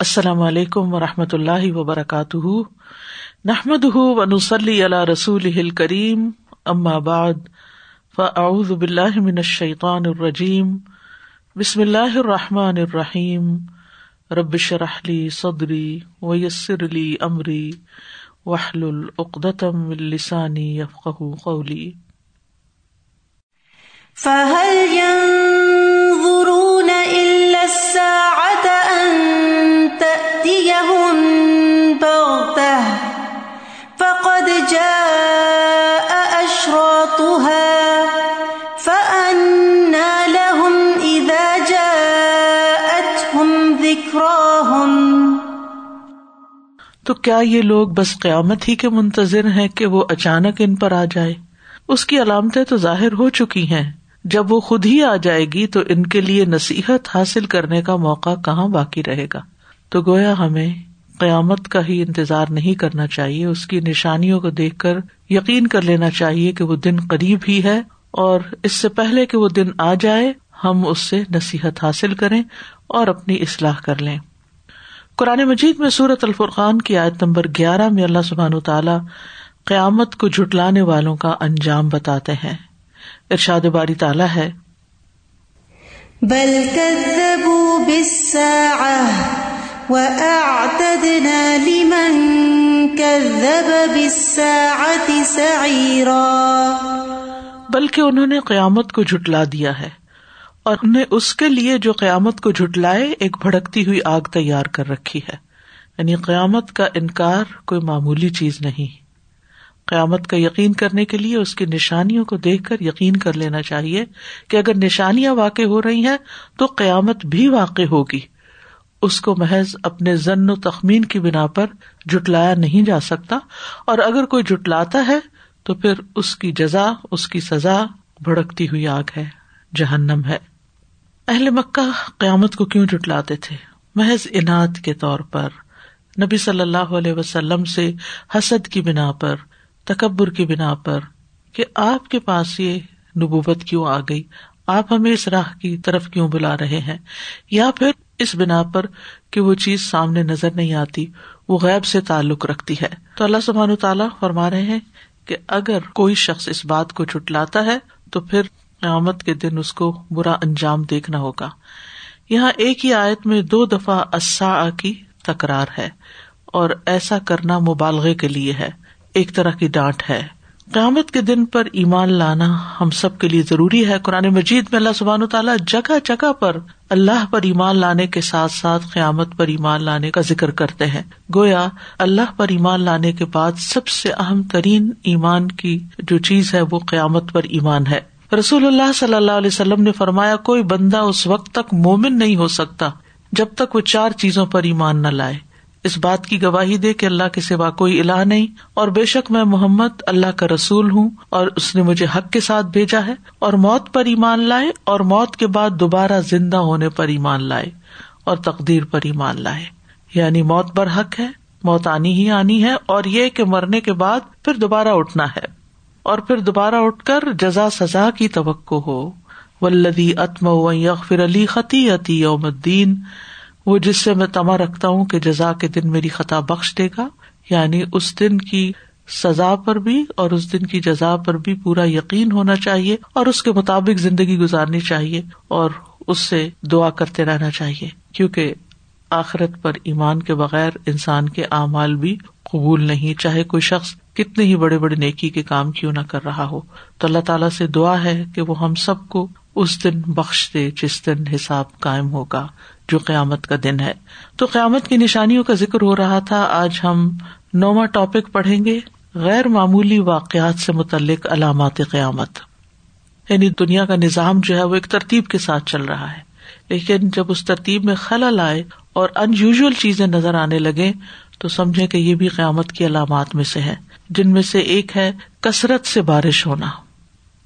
السلام علیکم و رحمۃ اللہ وبرکاتہ۔ نحمد ونسلی علی رسول کریم بعد، فاعوذ باللہ من الشیطان الرجیم۔ بسم اللہ الرحمٰن الرحیم۔ ربش رحلی صدری ویسر علی عمری وحل العقدم السانی یفق قولی۔ فهل ينظرون إلا الساعة فقد جاء لهم إذا جاءتهم ذكراهم تو کیا یہ لوگ بس قیامت ہی کے منتظر ہیں کہ وہ اچانک ان پر آ جائے؟ اس کی علامتیں تو ظاہر ہو چکی ہیں۔ جب وہ خود ہی آ جائے گی تو ان کے لیے نصیحت حاصل کرنے کا موقع کہاں باقی رہے گا؟ تو گویا ہمیں قیامت کا ہی انتظار نہیں کرنا چاہیے، اس کی نشانیوں کو دیکھ کر یقین کر لینا چاہیے کہ وہ دن قریب ہی ہے اور اس سے پہلے کہ وہ دن آ جائے، ہم اس سے نصیحت حاصل کریں اور اپنی اصلاح کر لیں۔ قرآن مجید میں سورت الفرقان کی آیت نمبر گیارہ میں اللہ سبحان تعالی قیامت کو جٹلانے والوں کا انجام بتاتے ہیں۔ ارشاد باری تعالیٰ ہے۔ بلکہ انہوں نے قیامت کو جٹلا دیا ہے اور انہیں اس کے لیے جو قیامت کو جٹلائے ایک بھڑکتی ہوئی آگ تیار کر رکھی ہے۔ یعنی قیامت کا انکار کوئی معمولی چیز نہیں۔ قیامت کا یقین کرنے کے لیے اس کی نشانیوں کو دیکھ کر یقین کر لینا چاہیے کہ اگر نشانیاں واقع ہو رہی ہیں تو قیامت بھی واقع ہوگی۔ اس کو محض اپنے ضن و تخمین کی بنا پر جٹلایا نہیں جا سکتا اور اگر کوئی جٹلاتا ہے تو پھر اس کی جزا، اس کی سزا بھڑکتی ہوئی آگ ہے، جہنم ہے۔ اہل مکہ قیامت کو کیوں جٹلاتے تھے؟ محض انعد کے طور پر۔ نبی صلی اللہ علیہ وسلم سے حسد کی بنا پر، تکبر کی بنا پر کہ آپ کے پاس یہ نبوت کیوں آ گئی؟ آپ ہمیں اس راہ کی طرف کیوں بلا رہے ہیں؟ یا پھر اس بنا پر کہ وہ چیز سامنے نظر نہیں آتی، وہ غیب سے تعلق رکھتی ہے۔ تو اللہ سبحان تعالیٰ فرما رہے ہیں کہ اگر کوئی شخص اس بات کو چٹلاتا ہے، تو پھر قیامت کے دن اس کو برا انجام دیکھنا ہوگا۔ یہاں ایک ہی آیت میں دو دفعہ اسا کی تکرار ہے اور ایسا کرنا مبالغے کے لیے ہے۔ ایک طرح کی ڈانٹ ہے۔ قیامت کے دن پر ایمان لانا ہم سب کے لیے ضروری ہے۔ قرآن مجید میں اللہ سبحان و تعالیٰ جگہ جگہ پر اللہ پر ایمان لانے کے ساتھ ساتھ قیامت پر ایمان لانے کا ذکر کرتے ہیں۔ گویا اللہ پر ایمان لانے کے بعد سب سے اہم ترین ایمان کی جو چیز ہے وہ قیامت پر ایمان ہے۔ رسول اللہ صلی اللہ علیہ وسلم نے فرمایا، کوئی بندہ اس وقت تک مومن نہیں ہو سکتا جب تک وہ چار چیزوں پر ایمان نہ لائے۔ اس بات کی گواہی دے کہ اللہ کے سوا کوئی الہ نہیں اور بے شک میں محمد اللہ کا رسول ہوں اور اس نے مجھے حق کے ساتھ بھیجا ہے اور موت پر ایمان لائے اور موت کے بعد دوبارہ زندہ ہونے پر ایمان لائے اور تقدیر پر ایمان لائے۔ یعنی موت بر حق ہے، موت آنی ہی آنی ہے اور یہ کہ مرنے کے بعد پھر دوبارہ اٹھنا ہے اور پھر دوبارہ اٹھ کر جزا سزا کی توقع ہو۔ ولدی اتم یغفر علی خطی عتی یوم الدین وہ جس سے میں تما رکھتا ہوں کہ جزا کے دن میری خطا بخش دے گا یعنی اس دن کی سزا پر بھی اور اس دن کی جزا پر بھی پورا یقین ہونا چاہیے اور اس کے مطابق زندگی گزارنی چاہیے اور اس سے دعا کرتے رہنا چاہیے، کیونکہ آخرت پر ایمان کے بغیر انسان کے اعمال بھی قبول نہیں، چاہے کوئی شخص کتنے ہی بڑے بڑے نیکی کے کام کیوں نہ کر رہا ہو۔ تو اللہ تعالیٰ سے دعا ہے کہ وہ ہم سب کو اس دن بخش دے جس دن حساب قائم ہوگا۔ جو قیامت کا دن ہے۔ تو قیامت کی نشانیوں کا ذکر ہو رہا تھا۔ آج ہم نواں ٹاپک پڑھیں گے۔ غیر معمولی واقعات سے متعلق علامات قیامت۔ یعنی دنیا کا نظام جو ہے وہ ایک ترتیب کے ساتھ چل رہا ہے۔ لیکن جب اس ترتیب میں خلل آئے اور ان یوژل چیزیں نظر آنے لگے تو سمجھے کہ یہ بھی قیامت کی علامات میں سے ہے۔ جن میں سے ایک ہے کثرت سے بارش ہونا۔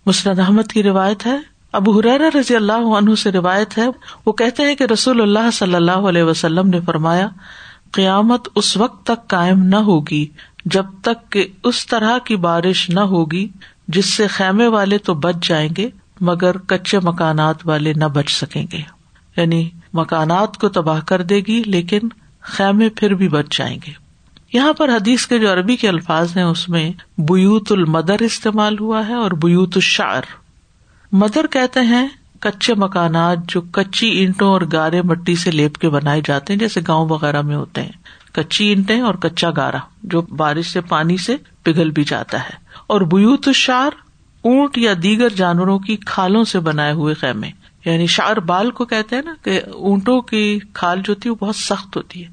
مسرد احمد کی روایت ہے ابو حرار رضی اللہ عنہ سے روایت ہے، وہ کہتے ہیں کہ رسول اللہ صلی اللہ علیہ وسلم نے فرمایا، قیامت اس وقت تک قائم نہ ہوگی، جب تک کہ اس طرح کی بارش نہ ہوگی، جس سے خیمے والے تو بچ جائیں گے، مگر کچے مکانات والے نہ بچ سکیں گے۔ یعنی مکانات کو تباہ کر دے گی، لیکن خیمے پھر بھی بچ جائیں گے۔ یہاں پر حدیث کے جو عربی کے الفاظ ہیں، اس میں بیوت المدر استعمال ہوا ہے اور بیوت الشعر۔ مدر کہتے ہیں کچے مکانات جو کچی اینٹوں اور گارے مٹی سے لیپ کے بنائے جاتے ہیں، جیسے گاؤں وغیرہ میں ہوتے ہیں۔ کچی اینٹیں اور کچا گارا، جو بارش سے پانی سے پگھل بھی جاتا ہے۔ اور بیوت الشعر، اونٹ یا دیگر جانوروں کی کھالوں سے بنائے ہوئے خیمے۔ یعنی شار بال کو کہتے ہیں نا کہ اونٹوں کی کھال جو ہوتی ہے، وہ بہت سخت ہوتی ہے،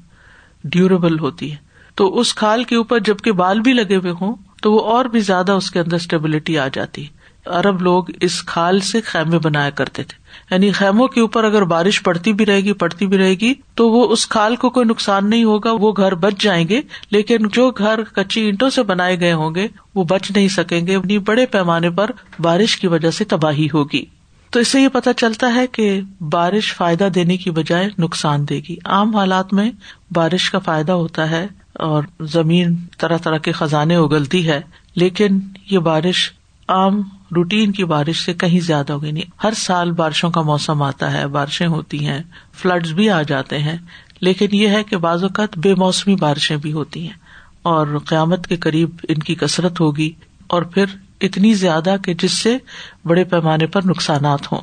ڈیوریبل ہوتی ہے۔ تو اس کھال کے اوپر جبکہ بال بھی لگے ہوئے ہوں، تو وہ اور بھی زیادہ اس کے اندر اسٹیبلٹی آ جاتی ہے۔ ارب لوگ اس کھال سے خیمے بنایا کرتے تھے۔ یعنی خیموں کے اوپر اگر بارش پڑتی بھی رہے گی، پڑتی بھی رہے گی، تو وہ اس کھال کو کوئی نقصان نہیں ہوگا، وہ گھر بچ جائیں گے۔ لیکن جو گھر کچی اینٹوں سے بنائے گئے ہوں گے، وہ بچ نہیں سکیں گے۔ اپنی بڑے پیمانے پر بارش کی وجہ سے تباہی ہوگی۔ تو اس سے یہ پتا چلتا ہے کہ بارش فائدہ دینے کی بجائے نقصان دے گی۔ عام حالات میں بارش کا فائدہ ہوتا ہے اور زمین طرح طرح کے خزانے اگلتی ہے، لیکن یہ بارش عام روٹین کی بارش سے کہیں زیادہ ہوگی نہیں۔ ہر سال بارشوں کا موسم آتا ہے، بارشیں ہوتی ہیں فلڈ بھی آ جاتے ہیں۔ لیکن یہ ہے کہ بعض اوقات بے موسمی بارشیں بھی ہوتی ہیں۔ اور قیامت کے قریب ان کی کثرت ہوگی۔ اور پھر اتنی زیادہ کہ جس سے بڑے پیمانے پر نقصانات ہوں۔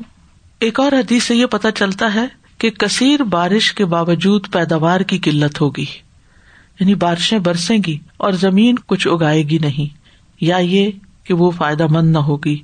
ایک اور حدیث سے یہ پتا چلتا ہے کہ کثیر بارش کے باوجود پیداوار کی قلت ہوگی۔ یعنی بارشیں برسیں گی اور زمین کچھ اگائے گی نہیں۔ یا یہ کہ وہ فائدہ مند نہ ہوگی۔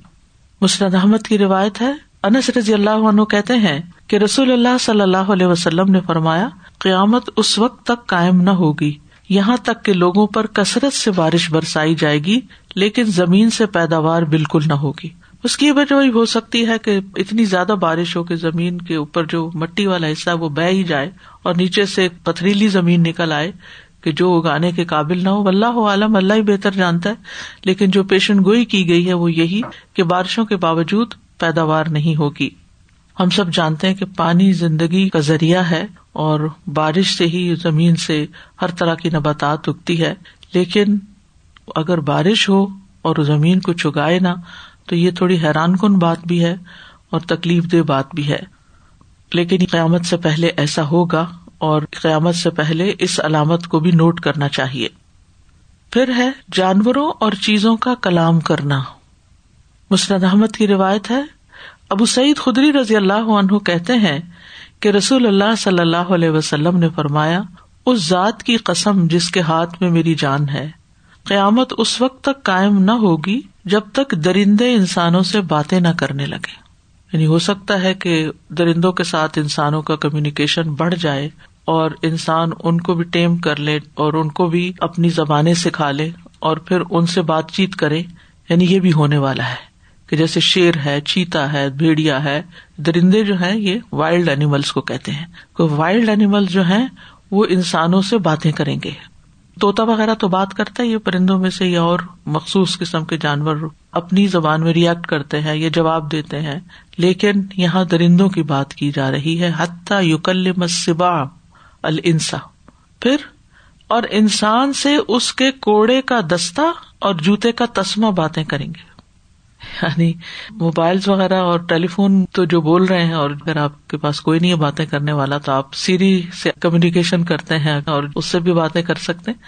مسرد احمد کی روایت ہے، انس رضی اللہ عنہ کہتے ہیں کہ رسول اللہ صلی اللہ علیہ وسلم نے فرمایا، قیامت اس وقت تک قائم نہ ہوگی۔ یہاں تک کہ لوگوں پر کثرت سے بارش برسائی جائے گی، لیکن زمین سے پیداوار بالکل نہ ہوگی۔ اس کی وجہ وہی ہو سکتی ہے کہ اتنی زیادہ بارش ہو کہ زمین کے اوپر جو مٹی والا حصہ وہ بہ ہی جائے اور نیچے سے پتھریلی زمین نکل آئے۔ کہ جو اگانے کے قابل نہ ہو اللہ عالم، اللہ ہی بہتر جانتا ہے، لیکن جو پیشن گوئی کی گئی ہے وہ یہی کہ بارشوں کے باوجود پیداوار نہیں ہوگی۔ ہم سب جانتے ہیں کہ پانی زندگی کا ذریعہ ہے اور بارش سے ہی زمین سے ہر طرح کی نباتات اگتی ہے، لیکن اگر بارش ہو اور زمین کو چگائے نہ، تو یہ تھوڑی حیران کن بات بھی ہے اور تکلیف دہ بات بھی ہے۔ لیکن قیامت سے پہلے ایسا ہوگا۔ اور قیامت سے پہلے اس علامت کو بھی نوٹ کرنا چاہیے۔ پھر ہے جانوروں اور چیزوں کا کلام کرنا۔ مسند احمد کی روایت ہے، ابو سعید خدری رضی اللہ عنہ کہتے ہیں کہ رسول اللہ صلی اللہ علیہ وسلم نے فرمایا، اس ذات کی قسم جس کے ہاتھ میں میری جان ہے، قیامت اس وقت تک قائم نہ ہوگی جب تک درندے انسانوں سے باتیں نہ کرنے لگے یعنی ہو سکتا ہے کہ درندوں کے ساتھ انسانوں کا کمیونیکیشن بڑھ جائے اور انسان ان کو بھی ٹیم کر لے اور ان کو بھی اپنی زبانیں سکھا لے اور پھر ان سے بات چیت کرے یعنی یہ بھی ہونے والا ہے کہ جیسے شیر ہے، چیتا ہے، بھیڑیا ہے، درندے جو ہیں، یہ وائلڈ اینیملس کو کہتے ہیں۔ وائلڈ اینیمل جو ہیں، وہ انسانوں سے باتیں کریں گے۔ توتا وغیرہ تو بات کرتا ہے، یہ پرندوں میں سے یا اور مخصوص قسم کے جانور اپنی زبان میں ریئیکٹ کرتے ہیں یا جواب دیتے ہیں۔ لیکن یہاں درندوں کی بات کی جا رہی ہے۔ حتیٰ یوکل مسبا السا پھر، اور انسان سے اس کے کوڑے کا دستہ اور جوتے کا تسمہ باتیں کریں گے۔ یعنی موبائل وغیرہ اور ٹیلی فون تو جو بول رہے ہیں، اور اگر آپ کے پاس کوئی نہیں ہے باتیں کرنے والا، تو آپ سیری سے کمیونیکیشن کرتے ہیں اور اس سے بھی باتیں کر سکتے ہیں۔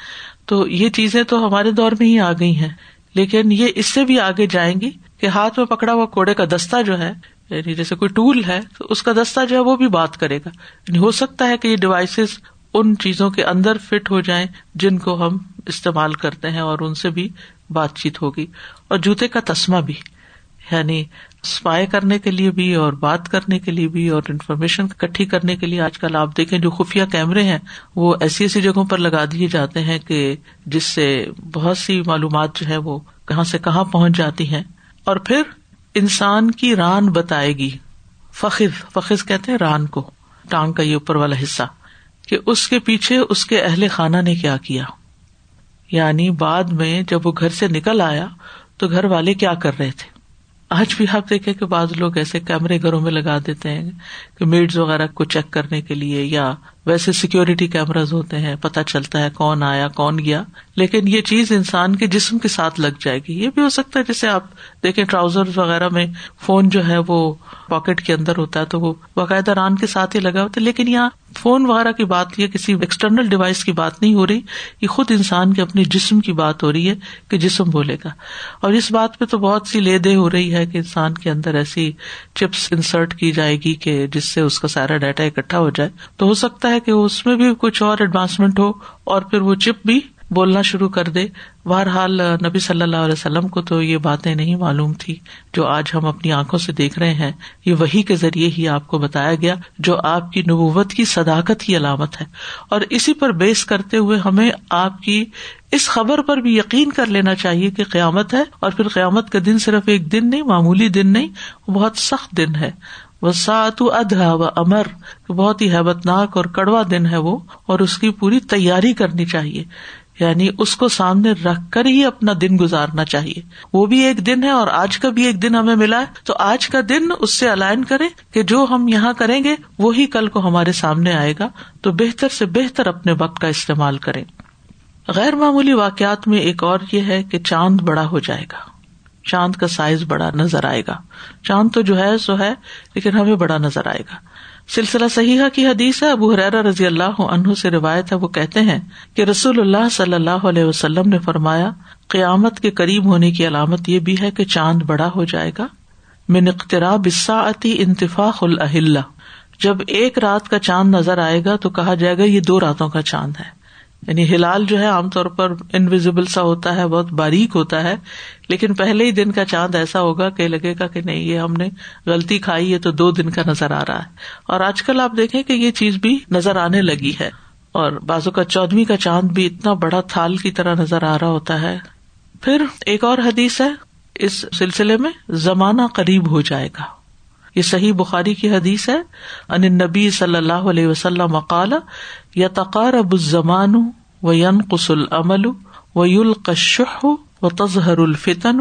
تو یہ چیزیں تو ہمارے دور میں ہی آ گئی ہیں۔ لیکن یہ اس سے بھی آگے جائیں گی کہ ہاتھ میں پکڑا ہوا کوڑے کا دستہ جو ہے یعنی جیسے کوئی ٹول ہے تو اس کا دستہ جو ہے وہ بھی بات کرے گا۔ یعنی ہو سکتا ہے کہ یہ ڈیوائسز ان چیزوں کے اندر فٹ ہو جائیں جن کو ہم استعمال کرتے ہیں اور ان سے بھی بات چیت ہوگی۔ اور جوتے کا تسمہ بھی یعنی اسپائے کرنے کے لیے بھی اور بات کرنے کے لیے بھی اور انفارمیشن اکٹھی کرنے کے لیے آج کل آپ دیکھیں جو خفیہ کیمرے ہیں، وہ ایسی ایسی جگہوں پر لگا دیے جاتے ہیں کہ جس سے بہت سی معلومات جو ہے وہ کہاں سے کہاں پہنچ جاتی ہیں۔ اور پھر انسان کی ران بتائے گی۔ فخر فخر کہتے ہیں ران کو۔ ٹانگ کا یہ اوپر والا حصہ۔ کہ اس کے پیچھے اس کے اہل خانہ نے کیا کیا۔ یعنی بعد میں جب وہ گھر سے نکل آیا، تو گھر والے کیا کر رہے تھے؟ آج بھی آپ دیکھیں کہ بعض لوگ ایسے کیمرے گھروں میں لگا دیتے ہیں کہ میڈز وغیرہ کو چیک کرنے کے لیے یا ویسے سیکورٹی کیمراز ہوتے ہیں پتا چلتا ہے کون آیا، کون گیا۔ لیکن یہ چیز انسان کے جسم کے ساتھ لگ جائے گی۔ یہ بھی ہو سکتا ہے، جیسے آپ دیکھیں ٹراؤزر وغیرہ میں فون جو ہے وہ پاکٹ کے اندر ہوتا ہے تو وہ باقاعدہ ران کے ساتھ ہی لگا ہوتا ہے۔ لیکن یہاں فون وغیرہ کی بات، یا کسی ایکسٹرنل ڈیوائس کی بات نہیں ہو رہی۔ یہ خود انسان کے اپنے جسم کی بات ہو رہی ہے کہ جسم بولے گا۔ اور اس بات پہ تو بہت سی لے دے ہو رہی ہے کہ انسان کے اندر ایسی چپس انسرٹ کی جائے گی کہ جس سے اس کا سارا ڈیٹا اکٹھا ہو جائے تو ہو سکتا ہے کہ اس میں بھی کچھ اور ایڈوانسمنٹ ہو اور پھر وہ چپ بھی بولنا شروع کر دے۔ بہرحال، نبی صلی اللہ علیہ وسلم کو تو یہ باتیں نہیں معلوم تھی۔ جو آج ہم اپنی آنکھوں سے دیکھ رہے ہیں، یہ وہی کے ذریعے ہی آپ کو بتایا گیا جو آپ کی نبوت کی صداقت کی علامت ہے۔ اور اسی پر بیس کرتے ہوئے ہمیں آپ کی اس خبر پر بھی یقین کر لینا چاہیے کہ قیامت ہے اور پھر قیامت کا دن صرف ایک دن نہیں، معمولی دن نہیں بہت سخت دن ہے۔ وہ سات ادھا و امر بہت ہی ہیبت ناک اور کڑوا دن ہے وہ اور اس کی پوری تیاری کرنی چاہیے۔ یعنی اس کو سامنے رکھ کر ہی اپنا دن گزارنا چاہیے۔ وہ بھی ایک دن ہے اور آج کا بھی ایک دن ہمیں ملا ہے۔ تو آج کا دن اس سے الائن کرے کہ جو ہم یہاں کریں گے، وہی کل کو ہمارے سامنے آئے گا۔ تو بہتر سے بہتر اپنے وقت کا استعمال کریں۔ غیر معمولی واقعات میں ایک اور یہ ہے کہ چاند بڑا ہو جائے گا۔ چاند کا سائز بڑا نظر آئے گا۔ چاند تو جو ہے سو ہے، لیکن ہمیں بڑا نظر آئے گا۔ سلسلہ صحیح کی حدیث ہے، ابو حرا رضی اللہ عنہ سے روایت ہے، وہ کہتے ہیں کہ رسول اللہ صلی اللہ علیہ وسلم نے فرمایا، قیامت کے قریب ہونے کی علامت یہ بھی ہے کہ چاند بڑا ہو جائے گا۔ من اقتراب بساطی انتفاق الحلہ جب ایک رات کا چاند نظر آئے گا تو کہا جائے گا، یہ دو راتوں کا چاند ہے۔ یعنی ہلال جو ہے عام طور پر انویزیبل سا ہوتا ہے، بہت باریک ہوتا ہے، لیکن پہلے ہی دن کا چاند ایسا ہوگا کہ لگے گا کہ نہیں، یہ ہم نے غلطی کھائی ہے تو دو دن کا نظر آ رہا ہے۔ اور آج کل آپ دیکھیں کہ یہ چیز بھی نظر آنے لگی ہے۔ اور بازو کا چودویں کا چاند بھی اتنا بڑا تھال کی طرح نظر آ رہا ہوتا ہے۔ پھر ایک اور حدیث ہے، اس سلسلے میں زمانہ قریب ہو جائے گا۔ یہ صحیح بخاری کی حدیث ہے۔ ان نبی صلی اللہ علیہ وسلم مقال یا تقار اب الزمان و ین قسل امل و یلقشح و تظہر الفتن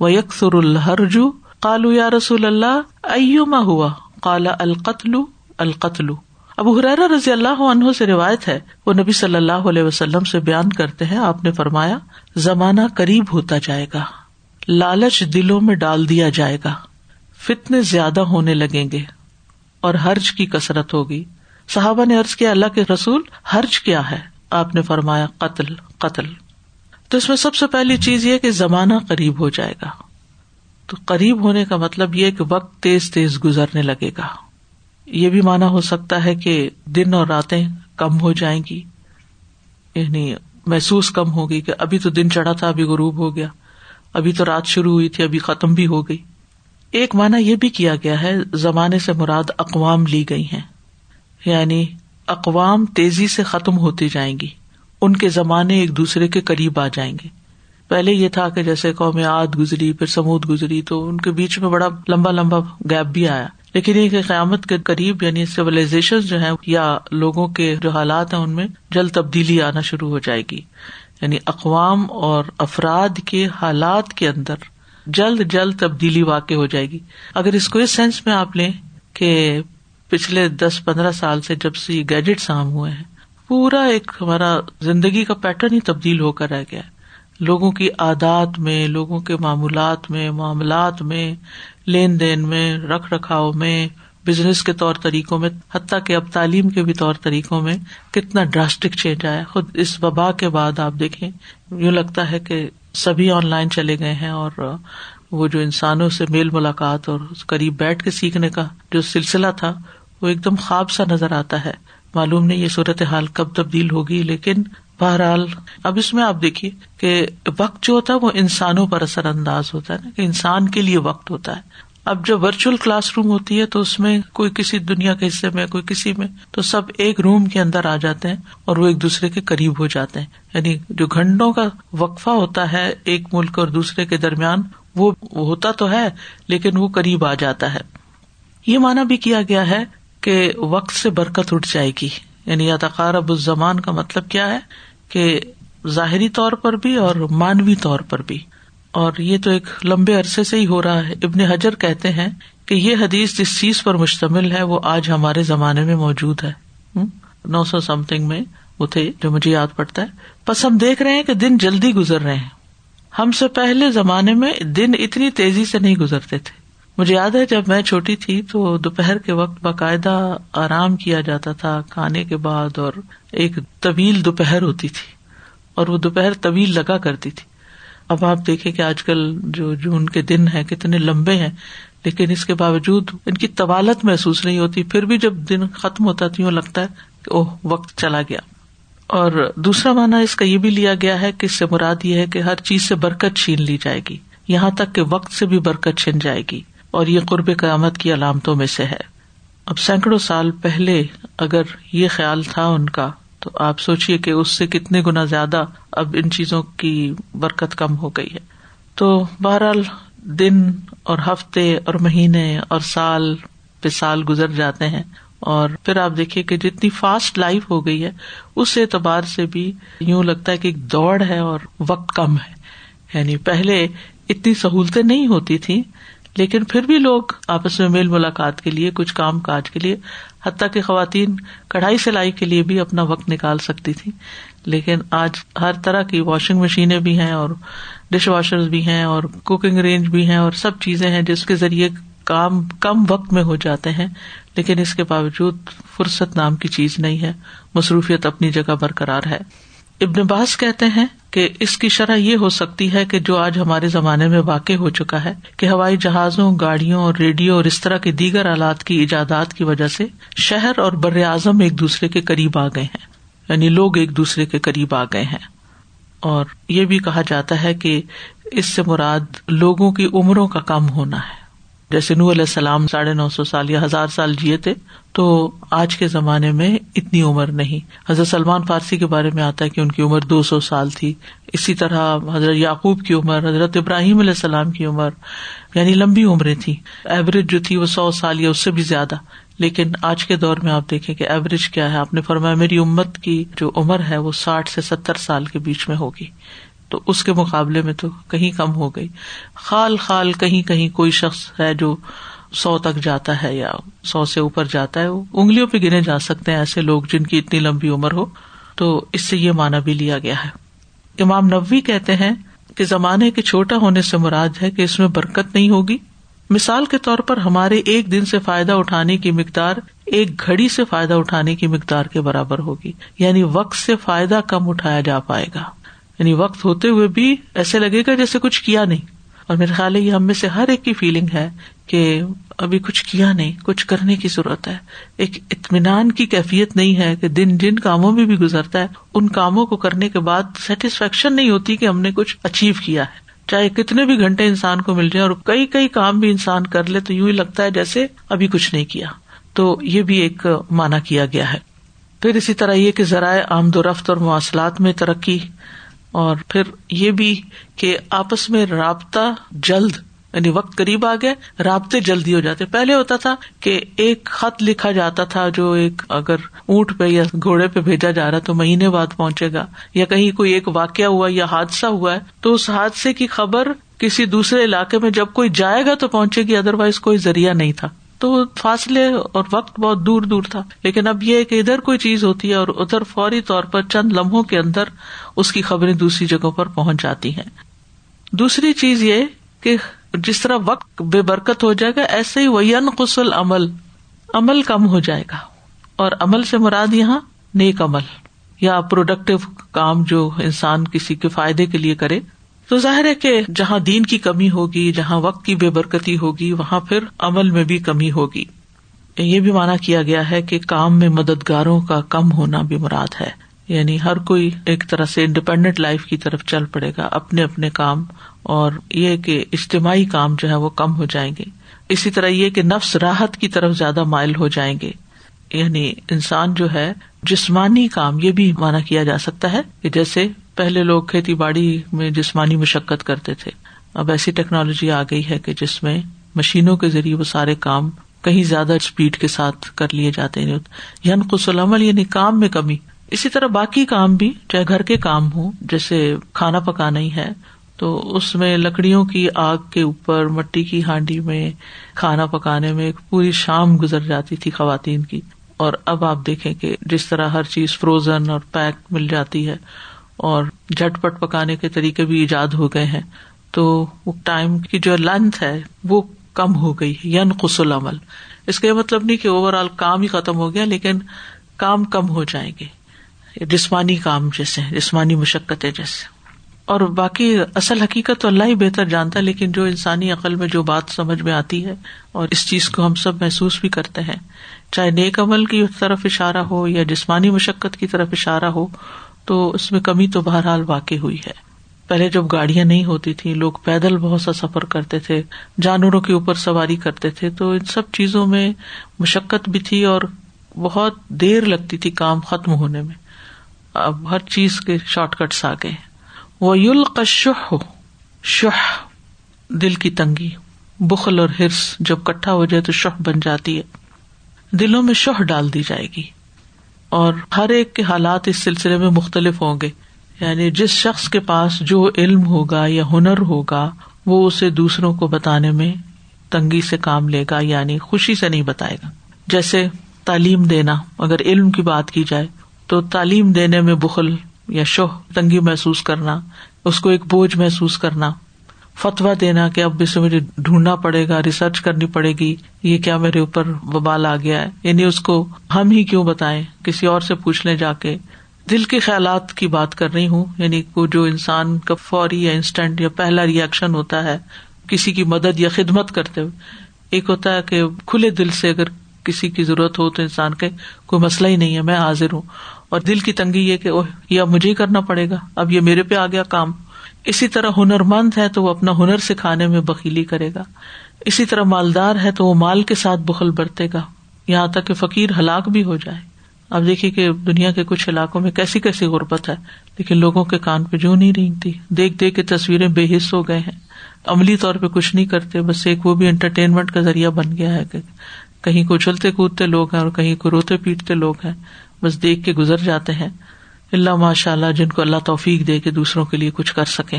و یکسر الحرج کالو یا رسول اللہ، ایما ہوا؟ کالا القتل القتل ابو حرار رضی اللہ عنہ سے روایت ہے۔ وہ نبی صلی اللہ علیہ وسلم سے بیان کرتے ہیں۔ آپ نے فرمایا، زمانہ قریب ہوتا جائے گا، لالچ دلوں میں ڈال دیا جائے گا فتنے زیادہ ہونے لگیں گے اور حرج کی کسرت ہوگی۔ صحابہ نے ارض کیا، اللہ کے رسول حرج کیا ہے؟ آپ نے فرمایا، قتل قتل۔ تو اس میں سب سے پہلی چیز یہ کہ زمانہ قریب ہو جائے گا۔ تو قریب ہونے کا مطلب یہ کہ وقت تیز تیز گزرنے لگے گا۔ یہ بھی مانا ہو سکتا ہے کہ دن اور راتیں کم ہو جائیں گی۔ یعنی محسوس کم ہوگی کہ ابھی تو دن چڑھا تھا، ابھی غروب ہو گیا۔ ابھی تو رات شروع ہوئی تھی، ابھی ختم بھی ہو گئی۔ ایک مانا یہ بھی کیا گیا ہے، زمانے سے مراد اقوام لی گئی ہیں۔ یعنی اقوام تیزی سے ختم ہوتی جائیں گی۔ ان کے زمانے ایک دوسرے کے قریب آ جائیں گے۔ پہلے یہ تھا کہ جیسے قوم آد گزری، پھر سمود گزری، تو ان کے بیچ میں بڑا لمبا لمبا گیپ بھی آیا۔ لیکن یہ قیامت کے قریب یعنی سیولاشن جو ہے یا لوگوں کے جو حالات ہیں، ان میں جلد تبدیلی آنا شروع ہو جائے گی۔ یعنی اقوام اور افراد کے حالات کے اندر جلد جلد تبدیلی واقع ہو جائے گی۔ اگر اس کو اس سینس میں آپ لیں کہ پچھلے دس پندرہ سال سے جب سے گیجٹس عام ہوئے ہیں، پورا ایک ہمارا زندگی کا پیٹرن ہی تبدیل ہو کر رہ گیا لوگوں کی عادات میں، لوگوں کے معمولات میں، معاملات میں، لین دین میں، رکھ رکھاؤ میں، بزنس کے طور طریقوں میں، حتیٰ کہ اب تعلیم کے بھی طور طریقوں میں کتنا ڈراسٹک چینج آیا۔ خود اس وبا کے بعد آپ دیکھیں، یوں لگتا ہے کہ سبھی آن لائن چلے گئے ہیں اور وہ جو انسانوں سے میل ملاقات اور قریب بیٹھ کے سیکھنے کا جو سلسلہ تھا، وہ ایک دم خواب سا نظر آتا ہے۔ معلوم نہیں یہ صورت حال کب تبدیل ہوگی، لیکن بہرحال اب اس میں آپ دیکھیے کہ وقت جو ہوتا ہے وہ انسانوں پر اثر انداز ہوتا ہے نا، کہ انسان کے لیے وقت ہوتا ہے۔ اب جب ورچوئل کلاس روم ہوتی ہے تو اس میں کوئی کسی دنیا کے حصے میں، کوئی کسی میں، تو سب ایک روم کے اندر آ جاتے ہیں اور وہ ایک دوسرے کے قریب ہو جاتے ہیں۔ یعنی جو گھنٹوں کا وقفہ ہوتا ہے ایک ملک اور دوسرے کے درمیان، وہ ہوتا تو ہے، لیکن وہ قریب آ جاتا ہے۔ یہ مانا بھی کیا گیا ہے کہ وقت سے برکت اٹھ جائے گی۔ یعنی یا تقارب الزمان کا مطلب کیا ہے کہ ظاہری طور پر بھی اور مانوی طور پر بھی۔ اور یہ تو ایک لمبے عرصے سے ہی ہو رہا ہے۔ ابن حجر کہتے ہیں کہ یہ حدیث جس چیز پر مشتمل ہے، وہ آج ہمارے زمانے میں موجود ہے۔ نو سو سم تھنگ میں وہ تھے جو مجھے یاد پڑتا ہے۔ بس ہم دیکھ رہے ہیں کہ دن جلدی گزر رہے ہیں۔ ہم سے پہلے زمانے میں دن اتنی تیزی سے نہیں گزرتے تھے۔ مجھے یاد ہے جب میں چھوٹی تھی تو دوپہر کے وقت باقاعدہ آرام کیا جاتا تھا کھانے کے بعد اور ایک طویل دوپہر ہوتی تھی اور وہ دوپہر طویل لگا کرتی تھی۔ اب آپ دیکھیں کہ آج کل جو جون کے دن ہے کتنے لمبے ہیں، لیکن اس کے باوجود ان کی طوالت محسوس نہیں ہوتی، پھر بھی جب دن ختم ہوتا تو یوں لگتا ہے کہ اوہ، وقت چلا گیا۔ اور دوسرا مانا اس کا یہ بھی لیا گیا ہے کہ اس سے مراد یہ ہے کہ ہر چیز سے برکت چھین لی جائے گی۔ یہاں تک کہ وقت سے بھی برکت چھن جائے گی۔ اور یہ قرب قیامت کی علامتوں میں سے ہے۔ اب سینکڑوں سال پہلے اگر یہ خیال تھا ان کا تو آپ سوچیے کہ اس سے کتنے گنا زیادہ اب ان چیزوں کی برکت کم ہو گئی ہے۔ تو بہرحال دن اور ہفتے اور مہینے اور سال پہ سال گزر جاتے ہیں اور پھر آپ دیکھیے کہ جتنی فاسٹ لائف ہو گئی ہے، اس اعتبار سے بھی یوں لگتا ہے کہ ایک دوڑ ہے اور وقت کم ہے۔ یعنی پہلے اتنی سہولتیں نہیں ہوتی تھی لیکن پھر بھی لوگ آپس میں میل ملاقات کے لیے، کچھ کام کاج کے لیے حتیٰ کہ خواتین کڑھائی سلائی کے لیے بھی اپنا وقت نکال سکتی تھی لیکن آج ہر طرح کی واشنگ مشینیں بھی ہیں اور ڈش واشر بھی ہیں اور کوکنگ رینج بھی ہیں اور سب چیزیں ہیں جس کے ذریعے کام کم وقت میں ہو جاتے ہیں۔ لیکن اس کے باوجود فرصت نام کی چیز نہیں ہے۔ مصروفیت اپنی جگہ برقرار ہے۔ ابن باز کہتے ہیں کہ اس کی شرح یہ ہو سکتی ہے کہ جو آج ہمارے زمانے میں واقع ہو چکا ہے کہ ہوائی جہازوں، گاڑیوں اور ریڈیو اور اس طرح کے دیگر آلات کی ایجادات کی وجہ سے شہر اور بر اعظم ایک دوسرے کے قریب آ گئے ہیں یعنی لوگ ایک دوسرے کے قریب آ گئے ہیں۔ اور یہ بھی کہا جاتا ہے کہ اس سے مراد لوگوں کی عمروں کا کم ہونا ہے۔ جیسے نو علیہ السلام ساڑھے نو سو سال یا ہزار سال جیے تھے، تو آج کے زمانے میں اتنی عمر نہیں۔ حضرت سلمان فارسی کے بارے میں آتا ہے کہ ان کی عمر دو سو سال تھی۔ اسی طرح حضرت یعقوب کی عمر، حضرت ابراہیم علیہ السلام کی عمر یعنی لمبی عمریں تھی ایوریج جو تھی وہ سو سال یا اس سے بھی زیادہ۔ لیکن آج کے دور میں آپ دیکھیں کہ ایوریج کیا ہے؟ آپ نے فرمایا میری امت کی جو عمر ہے وہ ساٹھ سے ستر سال کے بیچ میں ہوگی۔ تو اس کے مقابلے میں تو کہیں کم ہو گئی۔ خال خال کہیں کہیں کوئی شخص ہے جو سو تک جاتا ہے یا سو سے اوپر جاتا ہے۔ وہ انگلیوں پہ گنے جا سکتے ہیں ایسے لوگ جن کی اتنی لمبی عمر ہو۔ تو اس سے یہ مانا بھی لیا گیا ہے۔ امام نبوی کہتے ہیں کہ زمانے کے چھوٹا ہونے سے مراد ہے کہ اس میں برکت نہیں ہوگی۔ مثال کے طور پر ہمارے ایک دن سے فائدہ اٹھانے کی مقدار ایک گھڑی سے فائدہ اٹھانے کی مقدار کے برابر ہوگی۔ یعنی وقت سے فائدہ کم اٹھایا جا پائے گا۔ یعنی وقت ہوتے ہوئے بھی ایسے لگے گا جیسے کچھ کیا نہیں۔ اور میرے خیال ہے یہ ہم میں سے ہر ایک کی فیلنگ ہے کہ ابھی کچھ کیا نہیں، کچھ کرنے کی ضرورت ہے۔ ایک اطمینان کی کیفیت نہیں ہے کہ دن جن کاموں میں بھی گزرتا ہے، ان کاموں کو کرنے کے بعد سیٹسفیکشن نہیں ہوتی کہ ہم نے کچھ اچیو کیا ہے۔ چاہے کتنے بھی گھنٹے انسان کو مل جائے اور کئی کئی کام بھی انسان کر لے تو یوں ہی لگتا ہے جیسے ابھی کچھ نہیں کیا۔ تو یہ بھی ایک مانا کیا گیا ہے۔ پھر اسی طرح یہ کہ ذرائع آمد و رفت اور مواصلات میں ترقی اور پھر یہ بھی کہ آپس میں رابطہ جلد یعنی وقت قریب آ گئے رابطے جلدی ہو جاتے۔ پہلے ہوتا تھا کہ ایک خط لکھا جاتا تھا جو ایک اگر اونٹ پہ یا گھوڑے پہ بھیجا جا رہا تو مہینے بعد پہنچے گا، یا کہیں کوئی ایک واقعہ ہوا یا حادثہ ہوا ہے، تو اس حادثے کی خبر کسی دوسرے علاقے میں جب کوئی جائے گا تو پہنچے گی ادر وائز کوئی ذریعہ نہیں تھا۔ تو فاصلے اور وقت بہت دور دور تھا۔ لیکن اب یہ کہ ادھر کوئی چیز ہوتی ہے اور ادھر فوری طور پر چند لمحوں کے اندر اس کی خبریں دوسری جگہوں پر پہنچ جاتی ہیں۔ دوسری چیز یہ کہ جس طرح وقت بے برکت ہو جائے گا، ایسے ہی وین قسل عمل عمل کم ہو جائے گا۔ اور عمل سے مراد یہاں نیک عمل یا پروڈکٹیو کام جو انسان کسی کے فائدے کے لیے کرے۔ تو ظاہر ہے کہ جہاں دین کی کمی ہوگی، جہاں وقت کی بے برکتی ہوگی، وہاں پھر عمل میں بھی کمی ہوگی۔ یہ بھی مانا کیا گیا ہے کہ کام میں مددگاروں کا کم ہونا بھی مراد ہے۔ یعنی ہر کوئی ایک طرح سے انڈیپینڈنٹ لائف کی طرف چل پڑے گا، اپنے اپنے کام، اور یہ کہ اجتماعی کام جو ہے وہ کم ہو جائیں گے۔ اسی طرح یہ کہ نفس راحت کی طرف زیادہ مائل ہو جائیں گے۔ یعنی انسان جو ہے، جسمانی کام، یہ بھی مانا کیا جا سکتا ہے کہ جیسے پہلے لوگ کھیتی باڑی میں جسمانی مشقت کرتے تھے۔ اب ایسی ٹیکنالوجی آ گئی ہے کہ جس میں مشینوں کے ذریعے وہ سارے کام کہیں زیادہ اسپیڈ کے ساتھ کر لیے جاتے ہیں۔ یعنی قسل عمل یعنی کام میں کمی۔ اسی طرح باقی کام بھی، چاہے گھر کے کام ہوں، جیسے کھانا پکانا ہی ہے، تو اس میں لکڑیوں کی آگ کے اوپر، مٹی کی ہانڈی میں، کھانا پکانے میں ایک پوری شام گزر جاتی تھی خواتین کی۔ اور اب آپ دیکھیں کہ جس طرح ہر چیز فروزن اور پیک مل جاتی ہے اور جھٹ پٹ پکانے کے طریقے بھی ایجاد ہو گئے ہیں۔ تو وہ ٹائم کی جو لینتھ ہے وہ کم ہو گئی یون قسل عمل اس کا یہ مطلب نہیں کہ اوور آل کام ہی ختم ہو گیا، لیکن کام کم ہو جائیں گے۔ جسمانی کام جیسے جسمانی مشقتیں جیسے اور باقی اصل حقیقت تو اللہ ہی بہتر جانتا ہے، لیکن جو انسانی عقل میں جو بات سمجھ میں آتی ہے اور اس چیز کو ہم سب محسوس بھی کرتے ہیں، چاہے نیک عمل کی طرف اشارہ ہو یا جسمانی مشقت کی طرف اشارہ ہو تو اس میں کمی تو بہرحال واقع ہوئی ہے۔ پہلے جب گاڑیاں نہیں ہوتی تھی لوگ پیدل بہت سا سفر کرتے تھے، جانوروں کے اوپر سواری کرتے تھے، تو ان سب چیزوں میں مشقت بھی تھی اور بہت دیر لگتی تھی کام ختم ہونے میں۔ اب ہر چیز کے شارٹ کٹس آ گئے۔ وہ یل شہ شہ دل کی تنگی، بخل اور ہرس، جب کٹھا ہو جائے تو شہ بن جاتی ہے۔ دلوں میں شہ ڈال دی جائے گی۔ اور ہر ایک کے حالات اس سلسلے میں مختلف ہوں گے۔ یعنی جس شخص کے پاس جو علم ہوگا یا ہنر ہوگا، وہ اسے دوسروں کو بتانے میں تنگی سے کام لے گا یعنی خوشی سے نہیں بتائے گا۔ جیسے تعلیم دینا، اگر علم کی بات کی جائے، تو تعلیم دینے میں بخل یا شوہ، تنگی محسوس کرنا، اس کو ایک بوجھ محسوس کرنا فتوا دینا کہ اب اسے مجھے ڈھونڈنا پڑے گا ریسرچ کرنی پڑے گی، یہ کیا میرے اوپر ببال آ گیا ہے؟ یعنی اس کو ہم ہی کیوں بتائیں؟ کسی اور سے پوچھ لیں جا کے۔ دل کے خیالات کی بات کر رہی ہوں یعنی وہ جو انسان کا فوری یا انسٹنٹ یا پہلا ریئیکشن ہوتا ہے، کسی کی مدد یا خدمت کرتے ہوئے۔ ایک ہوتا ہے کہ کھلے دل سے اگر کسی کی ضرورت ہو تو انسان کے کوئی مسئلہ ہی نہیں ہے، میں حاضر ہوں۔ اور دل کی تنگی یہ کہ یا مجھے ہی کرنا پڑے گا، اب یہ میرے پہ آ گیا کام۔ اسی طرح ہنر مند ہے تو وہ اپنا ہنر سکھانے میں بکیلی کرے گا۔ اسی طرح مالدار ہے تو وہ مال کے ساتھ بخل برتے گا۔ یہاں تک کہ فقیر ہلاک بھی ہو جائے۔ اب دیکھیے کہ دنیا کے کچھ علاقوں میں کیسی کیسی غربت ہے، لیکن لوگوں کے کان پہ جو نہیں رینگتی۔ دیکھ دیکھ کے تصویریں بے حص ہو گئے ہیں۔ عملی طور پہ کچھ نہیں کرتے، بس ایک وہ بھی انٹرٹینمنٹ کا ذریعہ بن گیا ہے کہ کہیں کو اچھلتے کودتے لوگ ہیں اور کہیں کو روتے پیٹتے لوگ ہیں۔ بس دیکھ کے گزر جاتے ہیں۔ اللہ ماشاء اللہ جن کو اللہ توفیق دے کے دوسروں کے لیے کچھ کر سکے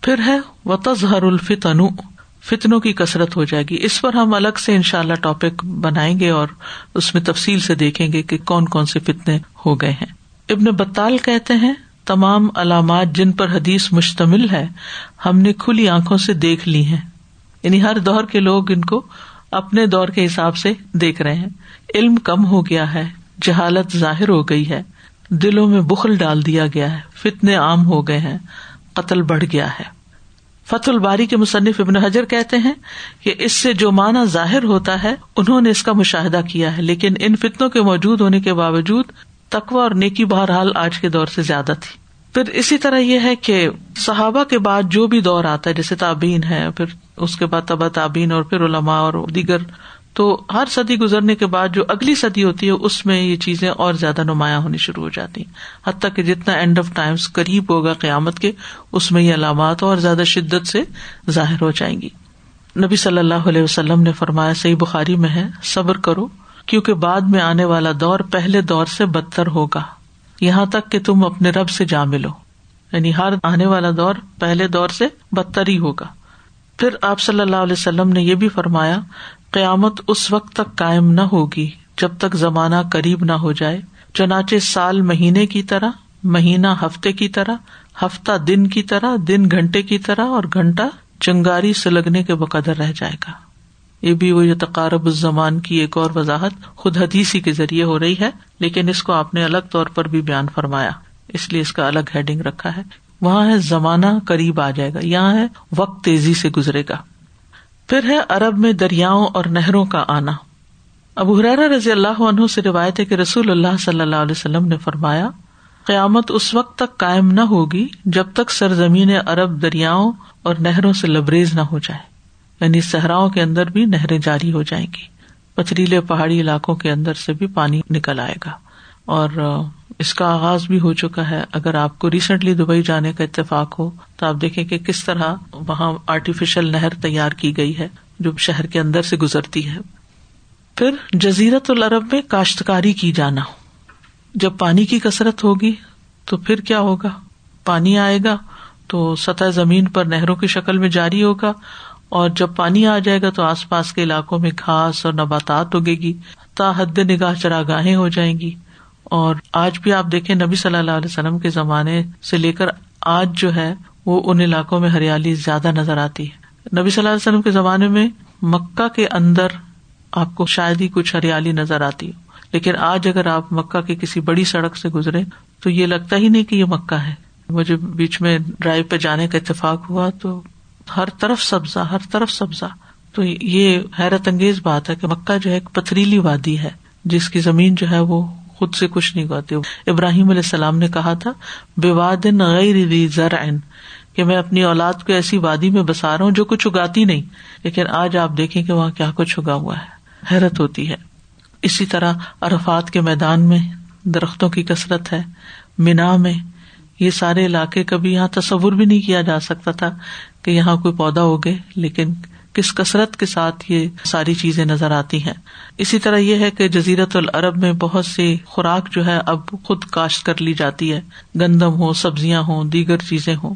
پھر ہے و تظہر الفت انو فتنوں کی کثرت ہو جائے گی۔ اس پر ہم الگ سے ان شاء اللہ ٹاپک بنائیں گے اور اس میں تفصیل سے دیکھیں گے کہ کون کون سے فتنے ہو گئے ہیں۔ ابن بطال کہتے ہیں، تمام علامات جن پر حدیث مشتمل ہے، ہم نے کھلی آنکھوں سے دیکھ لی ہیں۔ یعنی ہر دور کے لوگ ان کو اپنے دور کے حساب سے دیکھ رہے ہیں۔ علم کم ہو گیا ہے، جہالت ظاہر ہو گئی ہے۔ دلوں میں بخل ڈال دیا گیا ہے، فتنے عام ہو گئے ہیں، قتل بڑھ گیا ہے۔ فت الباری کے مصنف ابن حجر کہتے ہیں کہ اس سے جو معنی ظاہر ہوتا ہے، انہوں نے اس کا مشاہدہ کیا ہے، لیکن ان فتنوں کے موجود ہونے کے باوجود تقوا اور نیکی بہرحال آج کے دور سے زیادہ تھی۔ پھر اسی طرح یہ ہے کہ صحابہ کے بعد جو بھی دور آتا ہے، جیسے تعبین ہے پھر اس کے بعد تبا تعبین اور پھر علماء اور دیگر تو ہر صدی گزرنے کے بعد جو اگلی صدی ہوتی ہے، اس میں یہ چیزیں اور زیادہ نمایاں ہونی شروع ہو جاتی ہیں۔ حتیٰ کہ جتنا اینڈ آف ٹائمس قریب ہوگا قیامت کے، اس میں یہ علامات اور زیادہ شدت سے ظاہر ہو جائیں گی۔ نبی صلی اللہ علیہ وسلم نے فرمایا، صحیح بخاری میں ہے، صبر کرو، کیونکہ بعد میں آنے والا دور پہلے دور سے بدتر ہوگا۔ یہاں تک کہ تم اپنے رب سے جا ملو۔ یعنی ہر آنے والا دور پہلے دور سے بدتر ہی ہوگا۔ پھر آپ صلی اللہ علیہ وسلم نے یہ بھی فرمایا قیامت اس وقت تک قائم نہ ہوگی جب تک زمانہ قریب نہ ہو جائے۔ چنانچہ سال مہینے کی طرح، مہینہ ہفتے کی طرح، ہفتہ دن کی طرح، دن گھنٹے کی طرح اور گھنٹہ چنگاری سے لگنے کے بقدر رہ جائے گا۔ یہ بھی وہ تقارب الزمان کی ایک اور وضاحت خود حدیثی کے ذریعے ہو رہی ہے، لیکن اس کو آپ نے الگ طور پر بھی بیان فرمایا۔ اس لیے اس کا الگ ہیڈنگ رکھا ہے۔ وہاں ہے زمانہ قریب آ جائے گا، یہاں ہے وقت تیزی سے گزرے گا۔ پھر ہے ارب میں دریاؤں اور نہروں کا آنا۔ اب حرارا رضی اللہ عنہ سے روایت ہے کہ رسول اللہ صلی اللہ علیہ وسلم نے فرمایا، قیامت اس وقت تک قائم نہ ہوگی جب تک سرزمین ارب دریاؤں اور نہروں سے لبریز نہ ہو جائے۔ یعنی صحراؤں کے اندر بھی نہریں جاری ہو جائیں گی۔ پتھریلے پہاڑی علاقوں کے اندر سے بھی پانی نکل آئے گا۔ اور اس کا آغاز بھی ہو چکا ہے۔ اگر آپ کو ریسنٹلی دبئی جانے کا اتفاق ہو، تو آپ دیکھیں کہ کس طرح وہاں آرٹیفیشل نہر تیار کی گئی ہے، جو شہر کے اندر سے گزرتی ہے۔ پھر جزیرت العرب میں کاشتکاری کی جانا۔ جب پانی کی کثرت ہوگی، تو پھر کیا ہوگا؟ پانی آئے گا تو سطح زمین پر نہروں کی شکل میں جاری ہوگا۔ اور جب پانی آ جائے گا، تو آس پاس کے علاقوں میں گھاس اور نباتات اگے گی۔ تا حد نگاہ چراگاہیں ہو جائیں گی۔ اور آج بھی آپ دیکھیں نبی صلی اللہ علیہ وسلم کے زمانے سے لے کر آج جو ہے وہ ان علاقوں میں ہریالی زیادہ نظر آتی ہے۔ نبی صلی اللہ علیہ وسلم کے زمانے میں مکہ کے اندر آپ کو شاید ہی کچھ ہریالی نظر آتی ہو، لیکن آج اگر آپ مکہ کی کسی بڑی سڑک سے گزرے تو یہ لگتا ہی نہیں کہ یہ مکہ ہے۔ مجھے بیچ میں ڈرائیو پہ جانے کا اتفاق ہوا تو ہر طرف سبزہ، ہر طرف سبزہ۔ تو یہ حیرت انگیز بات ہے کہ مکہ جو ہے ایک پتھریلی وادی ہے، جس کی زمین جو ہے وہ خود سے کچھ نہیں اگاتی ابراہیم علیہ السلام نے کہا تھا بے غیر زر کہ میں اپنی اولاد کو ایسی وادی میں بسا رہا ہوں جو کچھ اگاتی نہیں، لیکن آج آپ دیکھیں کہ وہاں کیا کچھ اگا ہوا ہے۔ حیرت ہوتی ہے۔ اسی طرح ارفات کے میدان میں درختوں کی کثرت ہے۔ مینا میں یہ سارے علاقے کبھی یہاں تصور بھی نہیں کیا جا سکتا تھا کہ یہاں کوئی پودا ہوگے لیکن کس کثرت کے ساتھ یہ ساری چیزیں نظر آتی ہیں۔ اسی طرح یہ ہے کہ جزیرت العرب میں بہت سی خوراک جو ہے اب خود کاشت کر لی جاتی ہے۔ گندم ہو، سبزیاں ہوں، دیگر چیزیں ہوں۔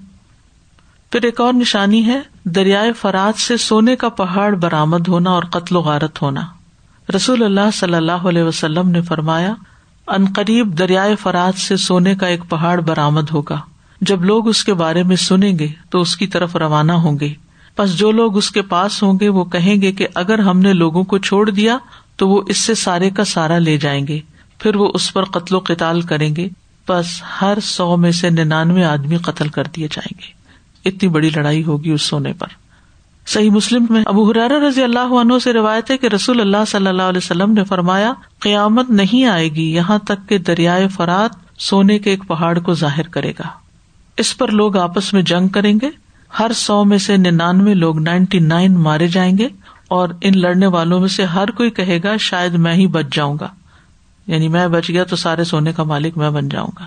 پھر ایک اور نشانی ہے، دریائے فرات سے سونے کا پہاڑ برامد ہونا اور قتل و غارت ہونا۔ رسول اللہ صلی اللہ علیہ وسلم نے فرمایا عنقریب دریائے فرات سے سونے کا ایک پہاڑ برامد ہوگا۔ جب لوگ اس کے بارے میں سنیں گے تو اس کی طرف روانہ ہوں گے۔ بس جو لوگ اس کے پاس ہوں گے وہ کہیں گے کہ اگر ہم نے لوگوں کو چھوڑ دیا تو وہ اس سے سارے کا سارا لے جائیں گے۔ پھر وہ اس پر قتل و قتال کریں گے۔ بس ہر سو میں سے ننانوے آدمی قتل کر دیے جائیں گے۔ اتنی بڑی لڑائی ہوگی اس سونے پر۔ صحیح مسلم میں ابو حرار رضی اللہ عنہ سے روایت ہے کہ رسول اللہ صلی اللہ علیہ وسلم نے فرمایا، قیامت نہیں آئے گی، یہاں تک کہ دریائے فرات سونے کے ایک پہاڑ کو ظاہر کرے گا۔ اس پر لوگ آپس میں جنگ کریں گے۔ ہر سو میں سے ننانوے لوگ نائنٹی نائن مارے جائیں گے اور ان لڑنے والوں میں سے ہر کوئی کہے گا، شاید میں ہی بچ جاؤں گا۔ یعنی میں بچ گیا تو سارے سونے کا مالک میں بن جاؤں گا۔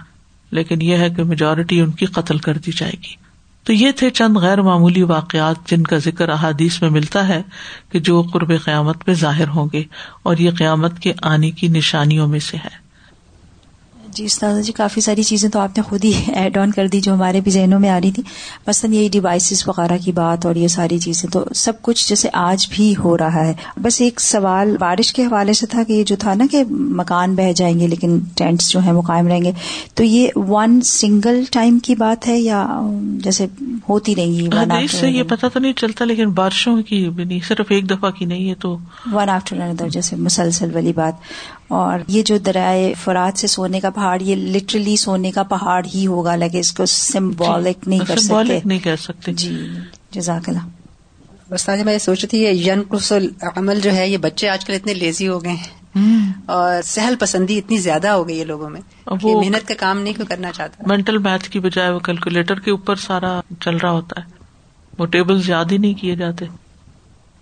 لیکن یہ ہے کہ میجورٹی ان کی قتل کر دی جائے گی۔ تو یہ تھے چند غیر معمولی واقعات جن کا ذکر احادیث میں ملتا ہے کہ جو قرب قیامت میں ظاہر ہوں گے اور یہ قیامت کے آنے کی نشانیوں میں سے ہے۔ جی استاد جی کافی ساری چیزیں تو آپ نے خود ہی ایڈ آن کر دی جو ہمارے بھی ذہنوں میں آ رہی تھی۔ مثلاً یہی ڈیوائسز وغیرہ کی بات اور یہ ساری چیزیں تو سب کچھ جیسے آج بھی ہو رہا ہے۔ بس ایک سوال بارش کے حوالے سے تھا کہ یہ جو تھا نا کہ مکان بہ جائیں گے لیکن ٹینٹس جو ہیں وہ قائم رہیں گے۔ تو یہ ون سنگل ٹائم کی بات ہے یا جیسے ہوتی رہیں گی سے یہ پتا تو نہیں چلتا لیکن بارشوں کی صرف ایک دفعہ کی نہیں ہے تو ون آفٹر اندر جیسے مسلسل والی بات۔ اور یہ جو درائے فرات سے سونے کا پہاڑ یہ لٹرلی سونے کا پہاڑ ہی ہوگا لگے اس کو سمبولک نہیں کر سکتے۔ نہیں کر سکتے جی۔ جزاک اللہ۔ بس آج میں سوچ رہی تھی یہ ین عمل جو ہے یہ بچے آج کل اتنے لیزی ہو گئے ہیں۔ اور سہل پسندی اتنی زیادہ ہو گئی ہے لوگوں میں وہ محنت کا کام نہیں کرنا چاہتا۔ مینٹل میتھ کی بجائے وہ کیلکولیٹر کے اوپر سارا چل رہا ہوتا ہے۔ وہ ٹیبل یاد ہی نہیں کیے جاتے۔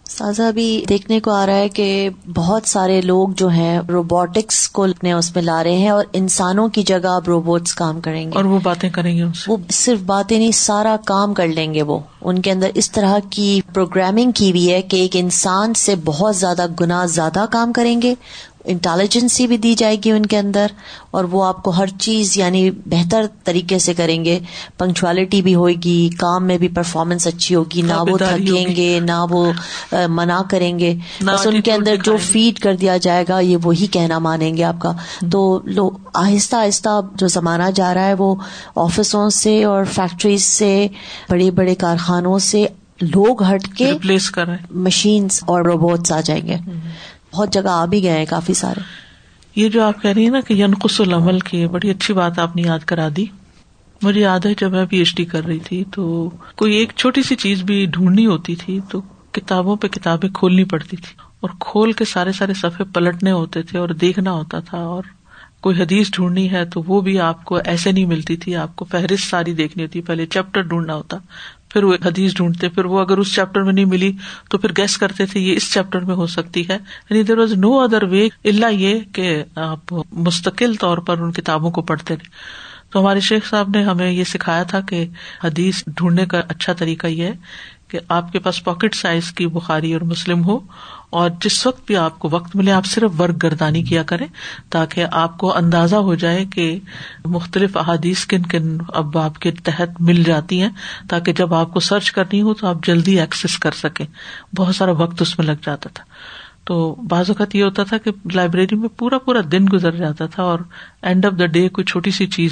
سازا بھی دیکھنے کو آ رہا ہے کہ بہت سارے لوگ جو ہیں روبوٹکس کو اپنے اس میں لا رہے ہیں اور انسانوں کی جگہ اب روبوٹس کام کریں گے۔ اور وہ باتیں کریں گے وہ صرف باتیں نہیں سارا کام کر لیں گے وہ۔ ان کے اندر اس طرح کی پروگرامنگ کی ہوئی ہے کہ ایک انسان سے بہت زیادہ گنا زیادہ کام کریں گے۔ انٹیلیجنسی بھی دی جائے گی ان کے اندر اور وہ آپ کو ہر چیز یعنی بہتر طریقے سے کریں گے۔ پنکچوالٹی بھی ہوئے گی کام میں بھی پرفارمنس اچھی ہوگی نہ وہ تھکیں گے نہ وہ منع کریں گے۔ بس ان کے اندر جو فیڈ کر دیا جائے گا یہ وہی کہنا مانیں گے آپ کا۔ تو لو آہستہ آہستہ جو زمانہ جا رہا ہے وہ آفسوں سے اور فیکٹریز سے بڑے بڑے کارخانوں سے لوگ ہٹ کے ریپلیس کر مشینس اور روبوٹس آ جائیں گے۔ بہت جگہ آ بھی گئے ہیں، کافی سارے۔ یہ جو آپ کہہ رہی ہیں نا کہ ینقص العمل کی، بڑی اچھی بات آپ نے یاد کرا دی۔ مجھے یاد ہے جب میں پی ایچ ڈی کر رہی تھی، تو کوئی ایک چھوٹی سی چیز بھی ڈھونڈنی ہوتی تھی، تو کتابوں پہ کتابیں کھولنی پڑتی تھی۔ اور کھول کے سارے سارے صفحے پلٹنے ہوتے تھے اور دیکھنا ہوتا تھا، اور کوئی حدیث ڈھونڈنی ہے تو وہ بھی آپ کو ایسے نہیں ملتی تھی، آپ کو فہرست ساری دیکھنی ہوتی، پہلے چیپٹر ڈھونڈنا ہوتا۔ پھر وہ حدیث ڈھونڈتے، پھر وہ اگر اس چیپٹر میں نہیں ملی تو پھر گیس کرتے تھے یہ اس چیپٹر میں ہو سکتی ہے۔ یعنی there was no other way اللہ یہ کہ آپ مستقل طور پر ان کتابوں کو پڑھتے رہے۔ تو ہمارے شیخ صاحب نے ہمیں یہ سکھایا تھا کہ حدیث ڈھونڈنے کا اچھا طریقہ یہ ہے کہ آپ کے پاس پاکٹ سائز کی بخاری اور مسلم ہو اور جس وقت بھی آپ کو وقت ملے آپ صرف ورک گردانی کیا کریں تاکہ آپ کو اندازہ ہو جائے کہ مختلف احادیث کن کن اب آپ کے تحت مل جاتی ہیں تاکہ جب آپ کو سرچ کرنی ہو تو آپ جلدی ایکسس کر سکیں۔ بہت سارا وقت اس میں لگ جاتا تھا۔ تو بعض اوقات یہ ہوتا تھا کہ لائبریری میں پورا پورا دن گزر جاتا تھا اور اینڈ آف دا ڈے کوئی چھوٹی سی چیز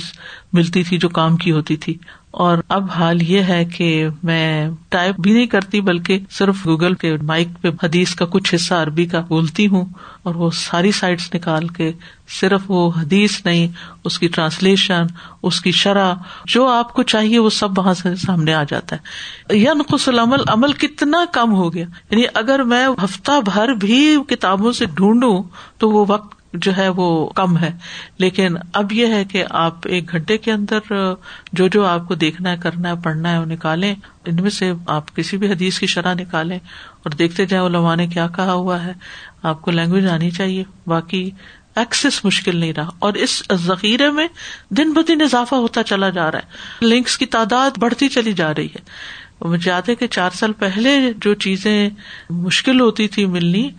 ملتی تھی جو کام کی ہوتی تھی۔ اور اب حال یہ ہے کہ میں ٹائپ بھی نہیں کرتی بلکہ صرف گوگل کے مائک پہ حدیث کا کچھ حصہ عربی کا بولتی ہوں اور وہ ساری سائٹس نکال کے صرف وہ حدیث نہیں، اس کی ٹرانسلیشن، اس کی شرح، جو آپ کو چاہیے وہ سب وہاں سے سامنے آ جاتا ہے۔ یا نقص العمل، عمل کتنا کم ہو گیا۔ یعنی اگر میں ہفتہ بھر بھی کتابوں سے ڈھونڈوں تو وہ وقت جو ہے وہ کم ہے۔ لیکن اب یہ ہے کہ آپ ایک گھنٹے کے اندر جو جو آپ کو دیکھنا ہے، کرنا ہے، پڑھنا ہے، وہ نکالیں۔ ان میں سے آپ کسی بھی حدیث کی شرح نکالیں اور دیکھتے جائیں علماء نے کیا کہا ہوا ہے۔ آپ کو لینگویج آنی چاہیے۔ باقی ایکسس مشکل نہیں رہا۔ اور اس ذخیرے میں دن ب دن اضافہ ہوتا چلا جا رہا ہے۔ لنکس کی تعداد بڑھتی چلی جا رہی ہے۔ مجھے یاد ہے کہ چار سال پہلے جو چیزیں مشکل ہوتی تھی ملنی،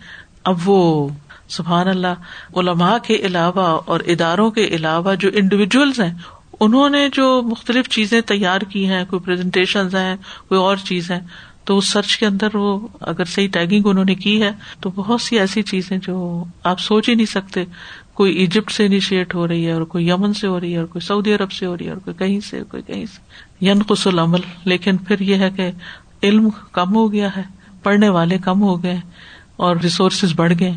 اب وہ سبحان اللہ، علماء کے علاوہ اور اداروں کے علاوہ جو انڈیویجلس ہیں، انہوں نے جو مختلف چیزیں تیار کی ہیں، کوئی پرزنٹیشن ہیں، کوئی اور چیز ہے تو اس سرچ کے اندر وہ اگر صحیح ٹیگنگ انہوں نے کی ہے، تو بہت سی ایسی چیزیں جو آپ سوچ ہی نہیں سکتے، کوئی ایجپٹ سے انیشیٹ ہو رہی ہے اور کوئی یمن سے ہو رہی ہے اور کوئی سعودی عرب سے ہو رہی ہے اور کوئی کہیں سے، کوئی کہیں سے۔ ین قس العمل، لیکن پھر یہ ہے کہ علم کم ہو گیا ہے، پڑھنے والے کم ہو گئے اور ریسورسز بڑھ گئے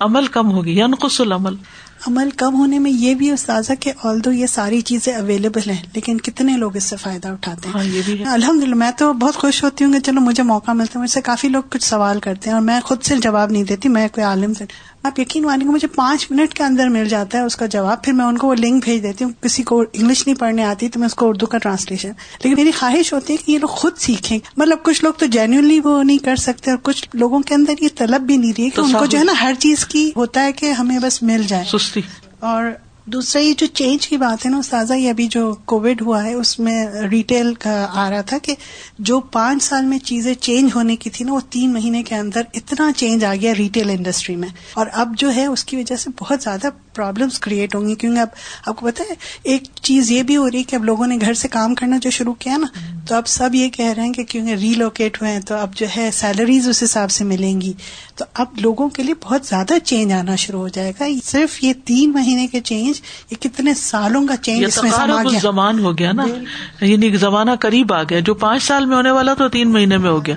عمل کم ہوگی ینقص العمل۔ عمل کم ہونے میں یہ بھی استاذہ کہ آل دو یہ ساری چیزیں اویلیبل ہیں لیکن کتنے لوگ اس سے فائدہ اٹھاتے ہیں؟ ہاں، الحمد للہ میں تو بہت خوش ہوتی ہوں کہ چلو مجھے موقع ملتا ہے مجھ سے کافی لوگ کچھ سوال کرتے ہیں اور میں خود سے جواب نہیں دیتی میں کوئی عالم سے۔ آپ یقین مانیں گے مجھے پانچ منٹ کے اندر مل جاتا ہے اس کا جواب پھر میں ان کو وہ لنک بھیج دیتی ہوں کسی کو انگلش نہیں پڑھنے آتی تو میں اس کو اردو کا ٹرانسلیشن۔ لیکن میری خواہش ہوتی ہے کہ یہ لوگ خود سیکھیں۔ مطلب کچھ لوگ تو جینولی وہ نہیں کر سکتے اور کچھ لوگوں کے اندر یہ طلب بھی نہیں رہی کہ ان کو جو ہے نا ہر چیز کی ہوتا ہے کہ ہمیں بس مل جائے۔ سستی۔ اور دوسرا یہ جو چینج کی بات ہے نا استاذہ، یہ ابھی جو کووڈ ہوا ہے، اس میں ریٹیل کا آ رہا تھا کہ جو پانچ سال میں چیزیں چینج ہونے کی تھی نا، وہ تین مہینے کے اندر اتنا چینج آ گیا ریٹیل انڈسٹری میں۔ اور اب جو ہے، اس کی وجہ سے بہت زیادہ پرابلمس کریٹ ہوں گی۔ کیونکہ اب آپ کو پتا ہے ایک چیز یہ بھی ہو رہی ہے کہ اب لوگوں نے گھر سے کام کرنا جو شروع کیا نا تو اب سب یہ کہہ رہے ہیں کہ کیونکہ ریلوکیٹ ہوئے ہیں تو اب جو ہے سیلریز اس حساب سے ملیں گی۔ تو اب لوگوں کے لیے بہت زیادہ چینج آنا شروع ہو جائے گا۔ صرف یہ تین مہینے کے چینج یہ کتنے سالوں کا چینج اس میں زمان ہو گیا نا۔ یعنی زمانہ قریب آ گیا جو پانچ سال میں ہونے والا تو تین مہینے میں ہو گیا۔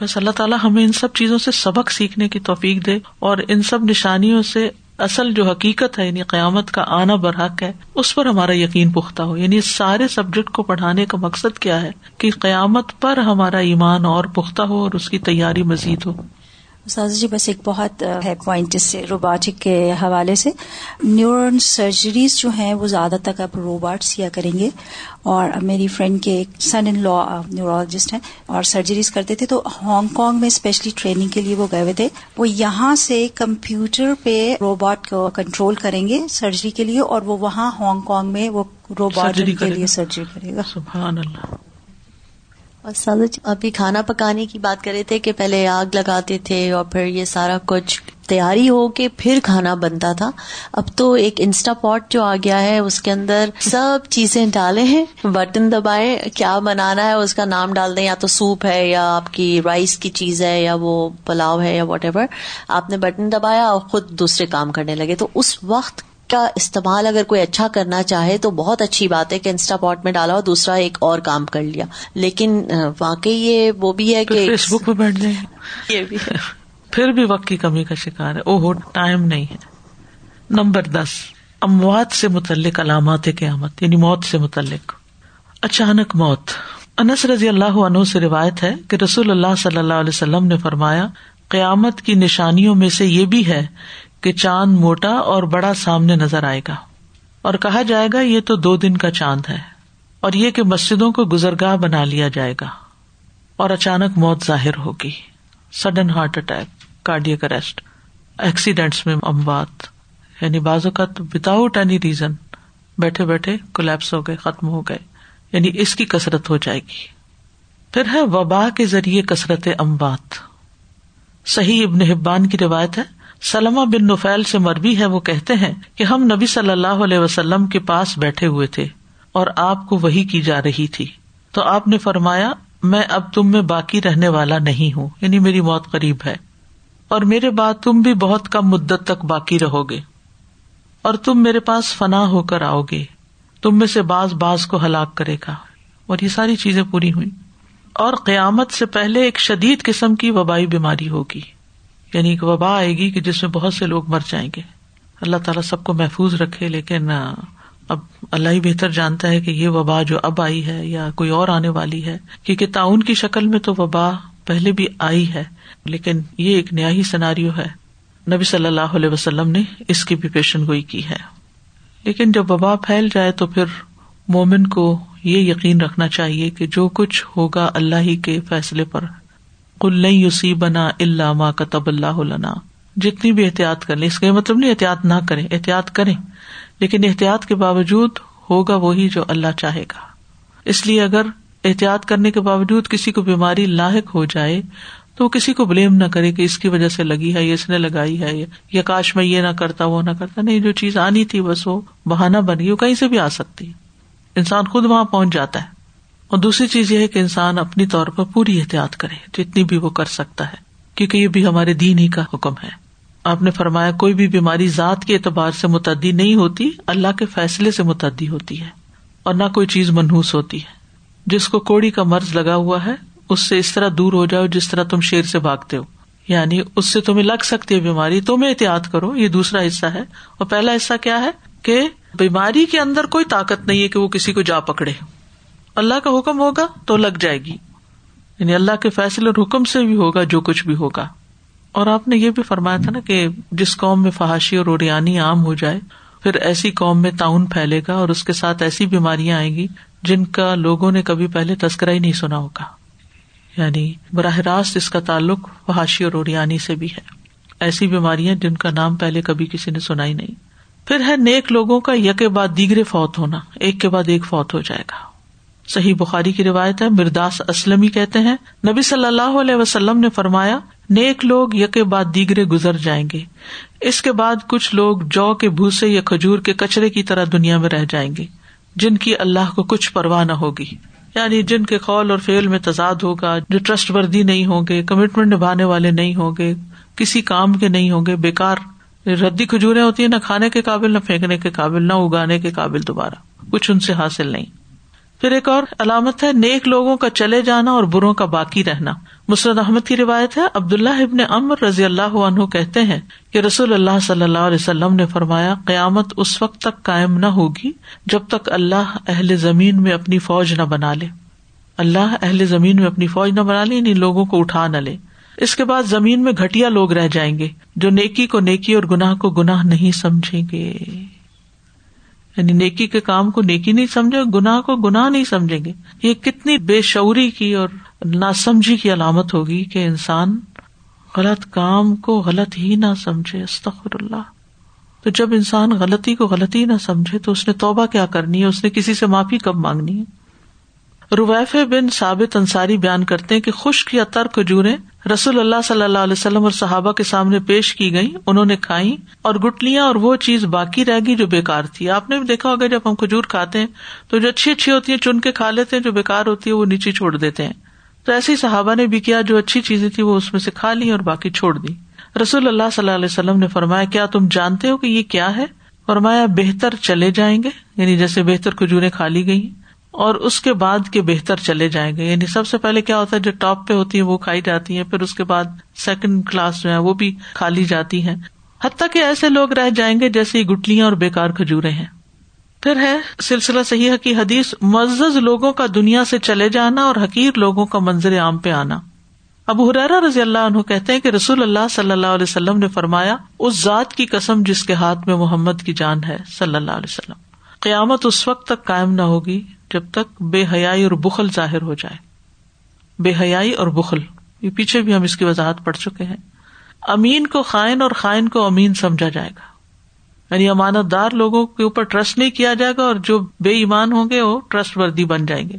بس اللہ تعالیٰ ہمیں ان سب چیزوں سے سبق سیکھنے کی توفیق دے اور ان سب نشانیوں سے اصل جو حقیقت ہے یعنی قیامت کا آنا برحق ہے، اس پر ہمارا یقین پختہ ہو۔ یعنی سارے سبجیکٹ کو پڑھانے کا مقصد کیا ہے؟ کہ قیامت پر ہمارا ایمان اور پختہ ہو اور اس کی تیاری مزید ہو۔ ساز جی بس ایک بہت ہے پوائنٹ اس سے روبوٹک کے حوالے سے۔ نیورون سرجریز جو ہیں وہ زیادہ تک اب روبوٹس کیا کریں گے۔ اور میری فرینڈ کے ایک سن ان لا نیورولوجسٹ ہیں اور سرجریز کرتے تھے۔ تو ہانگ کانگ میں اسپیشلی ٹریننگ کے لیے وہ گئے ہوئے تھے۔ وہ یہاں سے کمپیوٹر پہ روبوٹ کو کنٹرول کریں گے سرجری کے لیے اور وہ وہاں ہانگ کانگ میں وہ روبوٹ کے لیے سرجری کرے گا۔ سبحان اللہ۔ اور ابھی کھانا پکانے کی بات کرے تھے کہ پہلے آگ لگاتے تھے اور پھر یہ سارا کچھ تیاری ہو کے پھر کھانا بنتا تھا۔ اب تو ایک انسٹا پاٹ جو آ گیا ہے، اس کے اندر سب چیزیں ڈالے ہیں۔ بٹن دبائے، کیا بنانا ہے، اس کا نام ڈال دیں، یا تو سوپ ہے، یا آپ کی رائس کی چیز ہے، یا وہ پلاؤ ہے، یا واٹ ایور آپ نے بٹن دبایا اور خود دوسرے کام کرنے لگے۔ تو اس وقت کا استعمال اگر کوئی اچھا کرنا چاہے تو بہت اچھی بات ہے کہ انسٹا پاٹ میں ڈالا اور دوسرا ایک اور کام کر لیا۔ لیکن واقعی یہ وہ بھی ہے کہ فیس بک پہ بیٹھ جائیں۔ یہ بھی پھر بھی وقت کی کمی کا شکار ہے۔ او ٹائم نہیں ہے۔ نمبر دس اموات سے متعلق علامات قیامت یعنی موت سے متعلق۔ اچانک موت۔ انس رضی اللہ عنہ سے روایت ہے کہ رسول اللہ صلی اللہ علیہ وسلم نے فرمایا قیامت کی نشانیوں میں سے یہ بھی ہے کہ چاند موٹا اور بڑا سامنے نظر آئے گا۔ اور کہا جائے گا، یہ تو دو دن کا چاند ہے۔ اور یہ کہ مسجدوں کو گزرگاہ بنا لیا جائے گا۔ اور اچانک موت ظاہر ہوگی۔ Sudden heart attack cardiac arrest accidents میں اموات۔ یعنی بعض اوقات وداؤٹ اینی ریزن بیٹھے بیٹھے کولیپس ہو گئے، ختم ہو گئے۔ یعنی اس کی کسرت ہو جائے گی۔ پھر ہے وبا کے ذریعے کثرت اموات۔ صحیح ابن حبان کی روایت ہے سلما بن نفیل سے مربی ہے وہ کہتے ہیں کہ ہم نبی صلی اللہ علیہ وسلم کے پاس بیٹھے ہوئے تھے اور آپ کو وہی کی جا رہی تھی۔ تو آپ نے فرمایا، میں اب تم میں باقی رہنے والا نہیں ہوں یعنی میری موت قریب ہے۔ اور میرے بعد تم بھی بہت کم مدت تک باقی رہو گے۔ اور تم میرے پاس فنا ہو کر آؤ گے۔ تم میں سے باز باز کو ہلاک کرے گا۔ اور یہ ساری چیزیں پوری ہوئی اور قیامت سے پہلے ایک شدید قسم کی وبائی بیماری ہوگی۔ یعنی ایک وبا آئے گی کہ جس میں بہت سے لوگ مر جائیں گے۔ اللہ تعالیٰ سب کو محفوظ رکھے، لیکن اب اللہ ہی بہتر جانتا ہے کہ یہ وبا جو اب آئی ہے یا کوئی اور آنے والی ہے، کیونکہ تعاون کی شکل میں تو وبا پہلے بھی آئی ہے، لیکن یہ ایک نیا ہی سناریو ہے۔ نبی صلی اللہ علیہ وسلم نے اس کی بھی پیشن گوئی کی ہے۔ لیکن جب وبا پھیل جائے تو پھر مومن کو یہ یقین رکھنا چاہیے کہ جو کچھ ہوگا اللہ ہی کے فیصلے پر۔ کل یوسی بنا اللہ ماں کا اللہ جتنی بھی احتیاط کر لیں اس کا مطلب نہیں احتیاط نہ کریں، احتیاط کریں۔ لیکن احتیاط کے باوجود ہوگا وہی جو اللہ چاہے گا۔ اس لیے اگر احتیاط کرنے کے باوجود کسی کو بیماری لاحق ہو جائے، تو وہ کسی کو بلیم نہ کرے کہ اس کی وجہ سے لگی ہے اس نے لگائی ہے، یا کاش میں یہ نہ کرتا، وہ نہ کرتا۔ نہیں، جو چیز آنی تھی بس وہ بہانا بن گئی، وہ کہیں سے بھی آ سکتی۔ انسان خود وہاں پہنچ جاتا ہے۔ اور دوسری چیز یہ ہے کہ انسان اپنی طور پر پوری احتیاط کرے جتنی بھی وہ کر سکتا ہے، کیونکہ یہ بھی ہمارے دین ہی کا حکم ہے۔ آپ نے فرمایا کوئی بھی بیماری ذات کے اعتبار سے متعدی نہیں ہوتی، اللہ کے فیصلے سے متعدی ہوتی ہے اور نہ کوئی چیز منہوس ہوتی ہے۔ جس کو کوڑی کا مرض لگا ہوا ہے، اس سے اس طرح دور ہو جاؤ جس طرح تم شیر سے بھاگتے ہو۔ یعنی اس سے تمہیں لگ سکتی ہے بیماری، تمہیں احتیاط کرو، یہ دوسرا حصہ ہے۔ اور پہلا حصہ کیا ہے؟ کہ بیماری کے اندر کوئی طاقت نہیں ہے کہ وہ کسی کو جا پکڑے۔ اللہ کا حکم ہوگا تو لگ جائے گی۔ یعنی اللہ کے فیصلے اور حکم سے بھی ہوگا، جو کچھ بھی ہوگا۔ اور آپ نے یہ بھی فرمایا تھا نا کہ جس قوم میں فحاشی اور اوریانی عام ہو جائے، پھر ایسی قوم میں تعاون پھیلے گا اور اس کے ساتھ ایسی بیماریاں آئیں گی جن کا لوگوں نے کبھی پہلے تذکرہ ہی نہیں سنا ہوگا۔ یعنی براہ راست اس کا تعلق فحاشی اور اوریانی سے بھی ہے۔ ایسی بیماریاں جن کا نام پہلے کبھی کسی نے سنا ہی نہیں۔ پھر ہے نیک لوگوں کا یک بعد دیگرے فوت ہونا، ایک کے بعد ایک فوت ہو جائے گا۔ صحیح بخاری کی روایت ہے، مرداس اسلم کہتے ہیں۔ نبی صلی اللہ علیہ وسلم نے فرمایا، نیک لوگ یکے بعد دیگرے گزر جائیں گے۔ اس کے بعد کچھ لوگ جو کے بھوسے یا کھجور کے کچرے کی طرح دنیا میں رہ جائیں گے، جن کی اللہ کو کچھ پرواہ نہ ہوگی۔ یعنی جن کے قول اور فیل میں تضاد ہوگا، جو ٹرسٹ وردی نہیں ہوں گے، کمٹمنٹ نبھانے والے نہیں ہوں گے، کسی کام کے نہیں ہوں گے بےکار ردی کھجورے ہوتی ہیں، نہ کھانے کے قابل، نہ پھینکنے کے قابل، نہ اگانے کے قابل دوبارہ۔ کچھ ان سے حاصل نہیں۔ پھر ایک اور علامت ہے، نیک لوگوں کا چلے جانا اور بروں کا باقی رہنا۔ مسرد احمد کی روایت ہے، عبداللہ ابن امر رضی اللہ عنہ کہتے ہیں کہ رسول اللہ صلی اللہ علیہ وسلم نے فرمایا، قیامت اس وقت تک قائم نہ ہوگی جب تک اللہ اہل زمین میں اپنی فوج نہ بنا لے۔ اللہ اہل زمین میں اپنی فوج نہ بنا لے ان لوگوں کو اٹھا نہ لے۔ اس کے بعد زمین میں گٹیا لوگ رہ جائیں گے جو نیکی کو نیکی اور گناہ کو گناہ نہیں سمجھیں گے۔ یعنی نیکی کے کام کو نیکی نہیں سمجھے گناہ کو گناہ نہیں سمجھیں گے۔ یہ کتنی بے شعوری کی اور نا سمجھی کی علامت ہوگی کہ انسان غلط کام کو غلط ہی نہ سمجھے استخر اللہ تو جب انسان غلطی کو غلطی نہ سمجھے تو اس نے توبہ کیا کرنی ہے؟ اس نے کسی سے معافی کب مانگنی ہے؟ رویف بن ثابت انصاری بیان کرتے کہ خشک یا ترک کھجورے رسول اللہ صلی اللہ علیہ وسلم اور صحابہ کے سامنے پیش کی گئی انہوں نے کھائی اور گٹلیاں اور وہ چیز باقی رہ گئی جو بےکار تھی۔ آپ نے بھی دیکھا ہوگا جب ہم کھجور کھاتے ہیں تو جو اچھی اچھی ہوتی ہیں چن کے کھا لیتے ہیں، جو بےکار ہوتی ہے وہ نیچے چھوڑ دیتے ہیں۔ تو ایسی صحابہ نے بھی کیا، جو اچھی چیزیں تھی وہ اس میں سے کھا لی اور باقی چھوڑ دی رسول اللہ صلی اللہ علیہ وسلم نے فرمایا، کیا تم جانتے ہو کہ یہ کیا ہے؟ فرمایا، بہتر چلے جائیں گے یعنی جیسے بہتر کھجورے کھا لی گئی اور اس کے بعد کے بہتر چلے جائیں گے۔ یعنی سب سے پہلے کیا ہوتا ہے، جو ٹاپ پہ ہوتی ہے وہ کھائی جاتی ہے پھر اس کے بعد سیکنڈ کلاس جو ہے وہ بھی کھا لی جاتی ہے حتیٰ کہ ایسے لوگ رہ جائیں گے جیسے گٹلیاں اور بےکار کھجورے ہیں۔ پھر ہے سلسلہ صحیح کی حدیث، معزز لوگوں کا دنیا سے چلے جانا اور حقیر لوگوں کا منظر عام پہ آنا۔ اب حرارا رضی اللہ عنہ کہتے ہیں کہ رسول اللہ صلی اللہ علیہ وسلم نے فرمایا، اس ذات کی قسم جس کے ہاتھ میں محمد کی جان ہے، صلی اللہ علیہ وسلم۔ قیامت اس وقت تک قائم نہ ہوگی۔ جب تک بے حیائی اور بخل ظاہر ہو جائے۔ بے حیائی اور بخل۔ یہ پیچھے بھی ہم اس کی وضاحت پڑھ چکے ہیں۔ امین کو خائن اور خائن کو امین سمجھا جائے گا۔ یعنی امانت دار لوگوں کے اوپر ٹرسٹ نہیں کیا جائے گا اور جو بے ایمان ہوں گے وہ ٹرسٹ وردی بن جائیں گے۔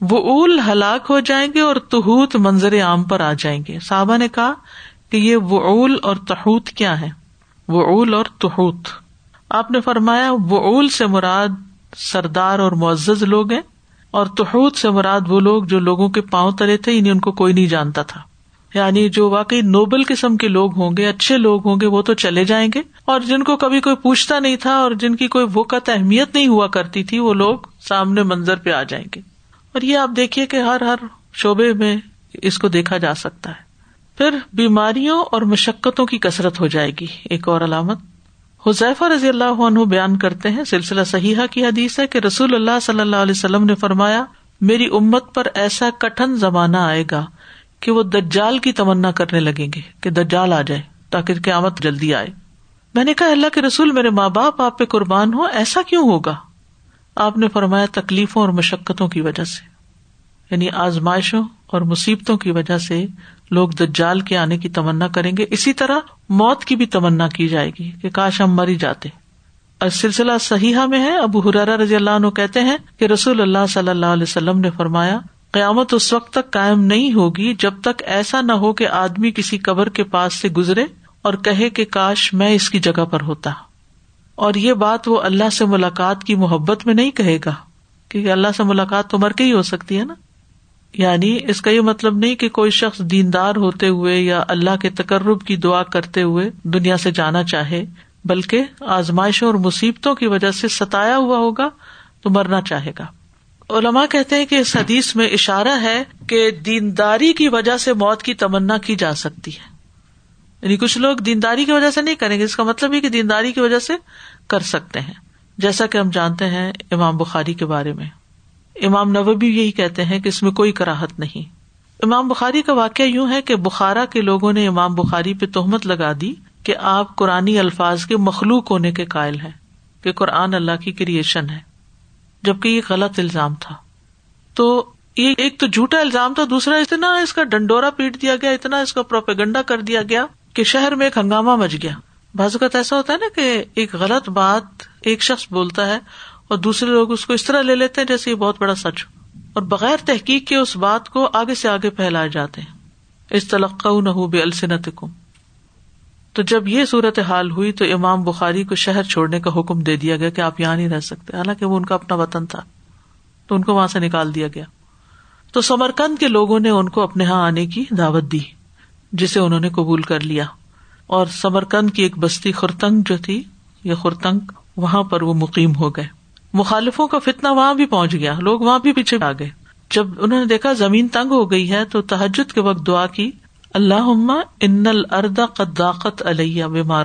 وہ اول ہلاک ہو جائیں گے اور تہوت منظر عام پر آ جائیں گے۔ صحابہ نے کہا کہ یہ وہ اول اور تحوت کیا ہے وہ اول اور تحوت۔ آپ نے فرمایا وہ اول سے مراد سردار اور معزز لوگ ہیں اور توحود سے مراد وہ لوگ جو لوگوں کے پاؤں تلے تھے انہیں ان کو کوئی نہیں جانتا تھا۔ یعنی جو واقعی نوبل قسم کے لوگ ہوں گے، اچھے لوگ ہوں گے، وہ تو چلے جائیں گے۔ اور جن کو کبھی کوئی پوچھتا نہیں تھا اور جن کی کوئی وقت اہمیت نہیں ہوا کرتی تھی، وہ لوگ سامنے منظر پہ آ جائیں گے۔ اور یہ آپ دیکھیے کہ ہر ہر شعبے میں اس کو دیکھا جا سکتا ہے۔ پھر بیماریوں اور مشقتوں کی کثرت ہو جائے گی۔ ایک اور علامت۔ حذیفہ رضی اللہ عنہ بیان کرتے ہیں، سلسلہ صحیحہ کی حدیث ہے کہ رسول اللہ صلی اللہ علیہ وسلم نے فرمایا، میری امت پر ایسا کٹن زمانہ آئے گا کہ وہ دجال کی تمنا کرنے لگیں گے، کہ دجال آ جائے تاکہ قیامت جلدی آئے۔ میں نے کہا، اللہ کے رسول، میرے ماں باپ، آپ پہ قربان ہو ایسا کیوں ہوگا؟ آپ نے فرمایا تکلیفوں اور مشقتوں کی وجہ سے۔ یعنی آزمائشوں اور مصیبتوں کی وجہ سے لوگ دجال کے آنے کی تمنا کریں گے۔ اسی طرح موت کی بھی تمنا کی جائے گی کہ کاش ہم مری جاتے۔ سلسلہ صحیح میں ہے۔ ابو حرارا رضی اللہ عنہ کہتے ہیں کہ رسول اللہ صلی اللہ علیہ وسلم نے فرمایا، قیامت اس وقت تک قائم نہیں ہوگی جب تک ایسا نہ ہو کہ آدمی کسی قبر کے پاس سے گزرے اور کہے کہ کاش میں اس کی جگہ پر ہوتا۔ اور یہ بات وہ اللہ سے ملاقات کی محبت میں نہیں کہے گا کیونکہ اللہ سے ملاقات تو مر کے ہی ہو سکتی ہے نا۔ یعنی اس کا یہ مطلب نہیں کہ کوئی شخص دیندار ہوتے ہوئے یا اللہ کے تقرب کی دعا کرتے ہوئے دنیا سے جانا چاہے، بلکہ آزمائشوں اور مصیبتوں کی وجہ سے ستایا ہوا ہوگا تو مرنا چاہے گا۔ علما کہتے ہیں کہ اس حدیث میں اشارہ ہے کہ دینداری کی وجہ سے موت کی تمنا کی جا سکتی ہے۔ یعنی کچھ لوگ دینداری کی وجہ سے نہیں کریں گے، اس کا مطلب یہ کہ دینداری کی وجہ سے کر سکتے ہیں۔ جیسا کہ ہم جانتے ہیں امام بخاری کے بارے میں۔ امام نوبی یہی کہتے ہیں کہ اس میں کوئی کراہت نہیں۔ امام بخاری کا واقعہ یوں ہے کہ بخارا کے لوگوں نے امام بخاری پہ تہمت لگا دی کہ آپ قرآن الفاظ کے مخلوق ہونے کے قائل ہیں، کہ قرآن اللہ کی کریشن ہے، جبکہ یہ غلط الزام تھا۔ تو یہ ایک تو جھوٹا الزام تھا، دوسرا اتنا اس کا ڈنڈورا پیٹ دیا گیا، اتنا اس کا پروپیگنڈا کر دیا گیا کہ شہر میں ایک ہنگامہ مچ گیا۔ بازو کا ایسا ہوتا ہے نا کہ ایک غلط بات ایک شخص بولتا ہے اور دوسرے لوگ اس کو اس طرح لے لیتے ہیں جیسے یہ بہت بڑا سچ ہو۔ اور بغیر تحقیق کے اس بات کو آگے سے آگے پھیلائے جاتے ہیں۔ اس تلقہ نہ ہو بے السنت تو جب یہ صورت حال ہوئی تو امام بخاری کو شہر چھوڑنے کا حکم دے دیا گیا کہ آپ یہاں نہیں رہ سکتے۔ حالانکہ وہ ان کا اپنا وطن تھا۔ تو ان کو وہاں سے نکال دیا گیا۔ تو سمرکند کے لوگوں نے ان کو اپنے یہاں آنے کی دعوت دی، جسے انہوں نے قبول کر لیا۔ اور سمرکند کی ایک بستی خورتنگ جو تھی یہ خورتنگ وہاں پر وہ مقیم ہو گئے۔ مخالفوں کا فتنا وہاں بھی پہنچ گیا، لوگ وہاں بھی پیچھے آ گئے۔ جب انہوں نے دیکھا زمین تنگ ہو گئی ہے، تو تحجد کے وقت دعا کی اللہ ان الردا قداقت علیہ بما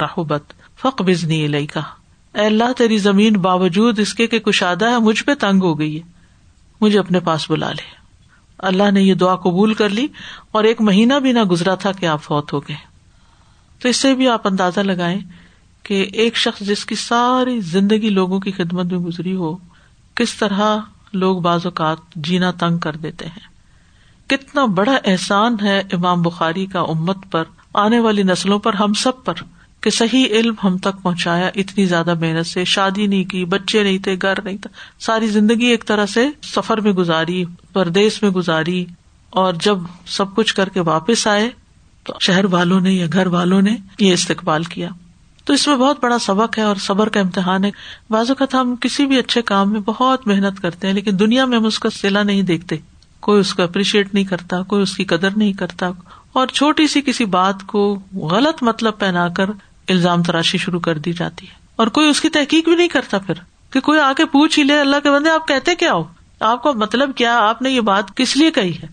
فق بزنی علیہ کا اے اللہ، تیری زمین باوجود اس کے کشادہ ہے، مجھ پہ تنگ ہو گئی ہے۔ مجھے اپنے پاس بلا لے۔ اللہ نے یہ دعا قبول کر لی، اور ایک مہینہ بھی نہ گزرا تھا کہ آپ فوت ہو گئے۔ تو اس سے بھی آپ اندازہ لگائیں کہ ایک شخص جس کی ساری زندگی لوگوں کی خدمت میں گزری ہو، کس طرح لوگ بعض اوقات جینا تنگ کر دیتے ہیں۔ کتنا بڑا احسان ہے امام بخاری کا امت پر، آنے والی نسلوں پر، ہم سب پر، کہ صحیح علم ہم تک پہنچایا، اتنی زیادہ محنت سے، شادی نہیں کی، بچے نہیں تھے، گھر نہیں تھا، ساری زندگی ایک طرح سے سفر میں گزاری پردیش میں گزاری، اور جب سب کچھ کر کے واپس آئے، تو شہر والوں نے یا گھر والوں نے یہ استقبال کیا۔ تو اس میں بہت بڑا سبق ہے اور صبر کا امتحان ہے۔ بعض اوقات ہم کسی بھی اچھے کام میں بہت محنت کرتے ہیں، لیکن دنیا میں ہم اس کا سلا نہیں دیکھتے۔ کوئی اس کو اپریشیٹ نہیں کرتا، کوئی اس کی قدر نہیں کرتا۔ اور چھوٹی سی کسی بات کو غلط مطلب پہنا کر الزام تراشی شروع کر دی جاتی ہے۔ اور کوئی اس کی تحقیق بھی نہیں کرتا پھر کہ کوئی آ کے پوچھ ہی لے، اللہ کے بندے، آپ کہتے کیا ہو؟ آپ کا مطلب کیا؟ آپ نے یہ بات کس لیے کہی ہے؟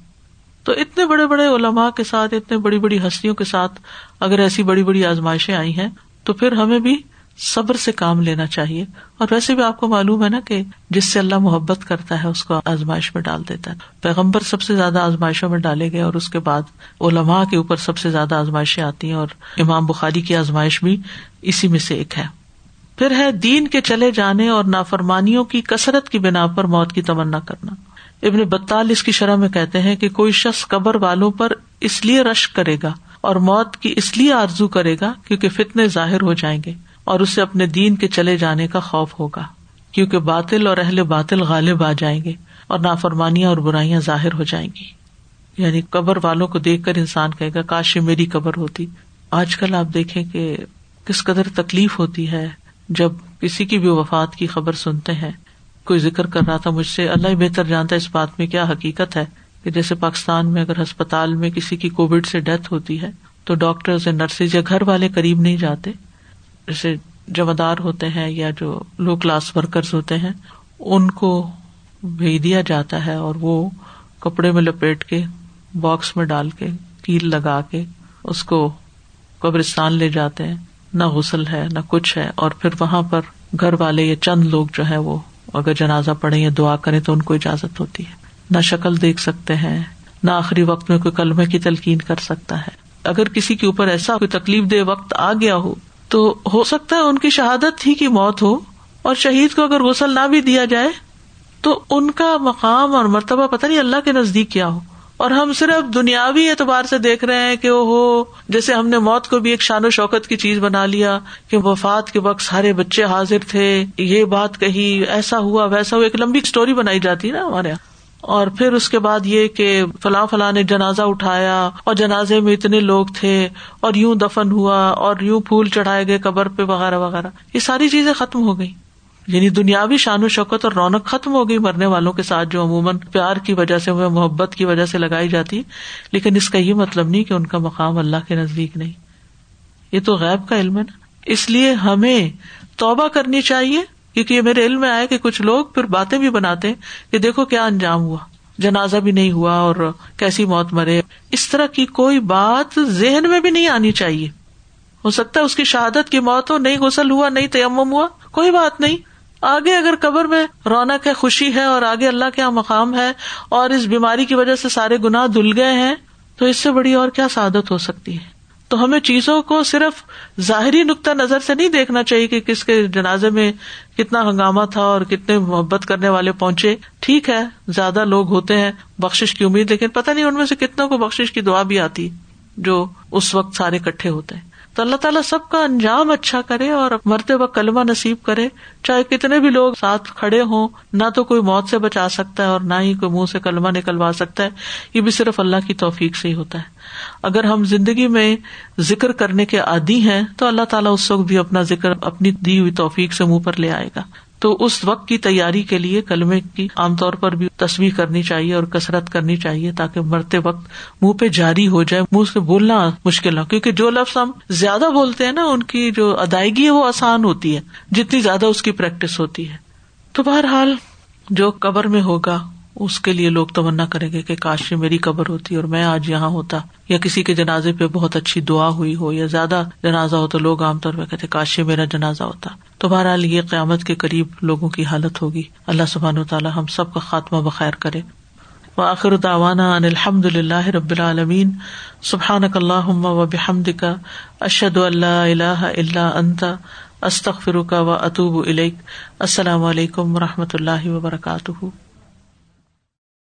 تو اتنے بڑے بڑے علماء کے ساتھ، اتنے بڑی بڑی ہستیوں کے ساتھ اگر ایسی بڑی بڑی آزمائشیں آئی ہیں تو پھر ہمیں بھی صبر سے کام لینا چاہیے۔ اور ویسے بھی آپ کو معلوم ہے نا کہ جس سے اللہ محبت کرتا ہے، اس کو آزمائش میں ڈال دیتا ہے۔ پیغمبر سب سے زیادہ آزمائشوں میں ڈالے گئے اور اس کے بعد علماء کے اوپر سب سے زیادہ آزمائشیں آتی ہیں اور امام بخاری کی آزمائش بھی اسی میں سے ایک ہے۔ پھر ہے دین کے چلے جانے اور نافرمانیوں کی کثرت کی بنا پر موت کی تمنا کرنا۔ ابن بطال اس کی شرح میں کہتے ہیں کہ کوئی شخص قبر والوں پر اس لیے رش کرے گا اور موت کی اس لیے آرزو کرے گا کیونکہ فتنے ظاہر ہو جائیں گے اور اسے اپنے دین کے چلے جانے کا خوف ہوگا، کیونکہ باطل اور اہل باطل غالب آ جائیں گے اور نافرمانیاں اور برائیاں ظاہر ہو جائیں گی۔ یعنی قبر والوں کو دیکھ کر انسان کہے گا، کاش میری قبر ہوتی۔ آج کل آپ دیکھیں کہ کس قدر تکلیف ہوتی ہے جب کسی کی بھی وفات کی خبر سنتے ہیں۔ کوئی ذکر کر رہا تھا مجھ سے، اللہ ہی بہتر جانتا ہے اس بات میں کیا حقیقت ہے۔ کہ جیسے پاکستان میں اگر ہسپتال میں کسی کی کووڈ سے ڈیتھ ہوتی ہے، تو ڈاکٹرز یا نرسز یا گھر والے قریب نہیں جاتے۔ جیسے جمدار ہوتے ہیں یا جو لو کلاس ورکرز ہوتے ہیں، ان کو بھیج دیا جاتا ہے اور وہ کپڑے میں لپیٹ کے، باکس میں ڈال کے کیل لگا کے اس کو قبرستان لے جاتے ہیں۔ نہ غسل ہے، نہ کچھ ہے۔ اور پھر وہاں پر گھر والے یا چند لوگ جو ہے وہ اگر جنازہ پڑھے یا دعا کرے تو ان کو اجازت ہوتی ہے۔ نہ شکل دیکھ سکتے ہیں، نہ آخری وقت میں کوئی کلمے کی تلقین کر سکتا ہے۔ اگر کسی کے اوپر ایسا کوئی تکلیف دہ وقت آ گیا ہو، تو ہو سکتا ہے ان کی شہادت ہی کی موت ہو، اور شہید کو اگر غسل نہ بھی دیا جائے، تو ان کا مقام اور مرتبہ پتہ نہیں اللہ کے نزدیک کیا ہو۔ اور ہم صرف دنیاوی اعتبار سے دیکھ رہے ہیں کہ وہ ہو جیسے ہم نے موت کو بھی ایک شان و شوکت کی چیز بنا لیا کہ وفات کے وقت سارے بچے حاضر تھے، یہ بات کہی، ایسا ہوا، ویسا ہوا، ایک لمبی اسٹوری بنائی جاتی ہے نا ہمارے یہاں۔ اور پھر اس کے بعد یہ کہ فلاں فلاں نے جنازہ اٹھایا اور جنازے میں اتنے لوگ تھے اور یوں دفن ہوا اور یوں پھول چڑھائے گئے قبر پہ وغیرہ وغیرہ۔ یہ ساری چیزیں ختم ہو گئی یعنی دنیاوی شان و شوکت اور رونق ختم ہو گئی مرنے والوں کے ساتھ جو عموماً پیار کی وجہ سے محبت کی وجہ سے لگائی جاتی۔ لیکن اس کا یہ مطلب نہیں کہ ان کا مقام اللہ کے نزدیک نہیں۔ یہ تو غیب کا علم ہے نا۔ اس لیے ہمیں توبہ کرنی چاہیے کیونکہ یہ میرے علم میں آئے کہ کچھ لوگ پھر باتیں بھی بناتے ہیں کہ دیکھو کیا انجام ہوا، جنازہ بھی نہیں ہوا اور کیسی موت مرے۔ اس طرح کی کوئی بات ذہن میں بھی نہیں آنی چاہیے۔ ہو سکتا ہے اس کی شہادت کی موت ہو، نہیں غسل ہوا، نہیں تیمم ہوا، کوئی بات نہیں۔ آگے اگر قبر میں رونق ہے خوشی ہے اور آگے اللہ کے یہاں مقام ہے اور اس بیماری کی وجہ سے سارے گناہ دھل گئے ہیں، تو اس سے بڑی اور کیا سعادت ہو سکتی ہے؟ تو ہمیں چیزوں کو صرف ظاہری نقطۂ نظر سے نہیں دیکھنا چاہیے کہ کس کے جنازے میں کتنا ہنگامہ تھا اور کتنے محبت کرنے والے پہنچے۔ ٹھیک ہے، زیادہ لوگ ہوتے ہیں بخش کی امید، لیکن پتہ نہیں ان میں سے کتنوں کو بخش کی دعا بھی آتی جو اس وقت سارے کٹھے ہوتے ہیں۔ تو اللہ تعالیٰ سب کا انجام اچھا کرے اور مرتے وقت کلمہ نصیب کرے۔ چاہے کتنے بھی لوگ ساتھ کھڑے ہوں، نہ تو کوئی موت سے بچا سکتا ہے اور نہ ہی کوئی منہ سے کلمہ نکلوا سکتا ہے۔ یہ بھی صرف اللہ کی توفیق سے ہی ہوتا ہے۔ اگر ہم زندگی میں ذکر کرنے کے عادی ہیں، تو اللہ تعالیٰ اس وقت بھی اپنا ذکر، اپنی دی ہوئی توفیق سے منہ پر لے آئے گا۔ تو اس وقت کی تیاری کے لیے کلمے کی عام طور پر بھی تصویر کرنی چاہیے اور کسرت کرنی چاہیے تاکہ مرتے وقت منہ پہ جاری ہو جائے، منہ سے بولنا مشکل نہ کیونکہ جو لفظ ہم زیادہ بولتے ہیں نا، ان کی جو ادائیگی ہے وہ آسان ہوتی ہے، جتنی زیادہ اس کی پریکٹس ہوتی ہے۔ تو بہرحال جو قبر میں ہوگا اس کے لیے لوگ تمنا کریں گے کہ کاش میری قبر ہوتی اور میں آج یہاں ہوتا یا کسی کے جنازے پہ بہت اچھی دعا ہوئی ہو یا زیادہ جنازہ ہو تو لوگ عام طور پہ کہتے کاش میرا جنازہ ہوتا۔ تو بہرحال یہ قیامت کے قریب لوگوں کی حالت ہوگی۔ اللہ سبحان و تعالیٰ ہم سب کا خاتمہ بخیر کرے۔ وآخر دعوانا ان الحمد للہ رب العالمین۔ سبحان اللہ و بحمد کا اشد اللہ اللہ اللہ انتا استخ کا و اطوب السلام علیکم و رحمۃ اللہ وبرکاتہ۔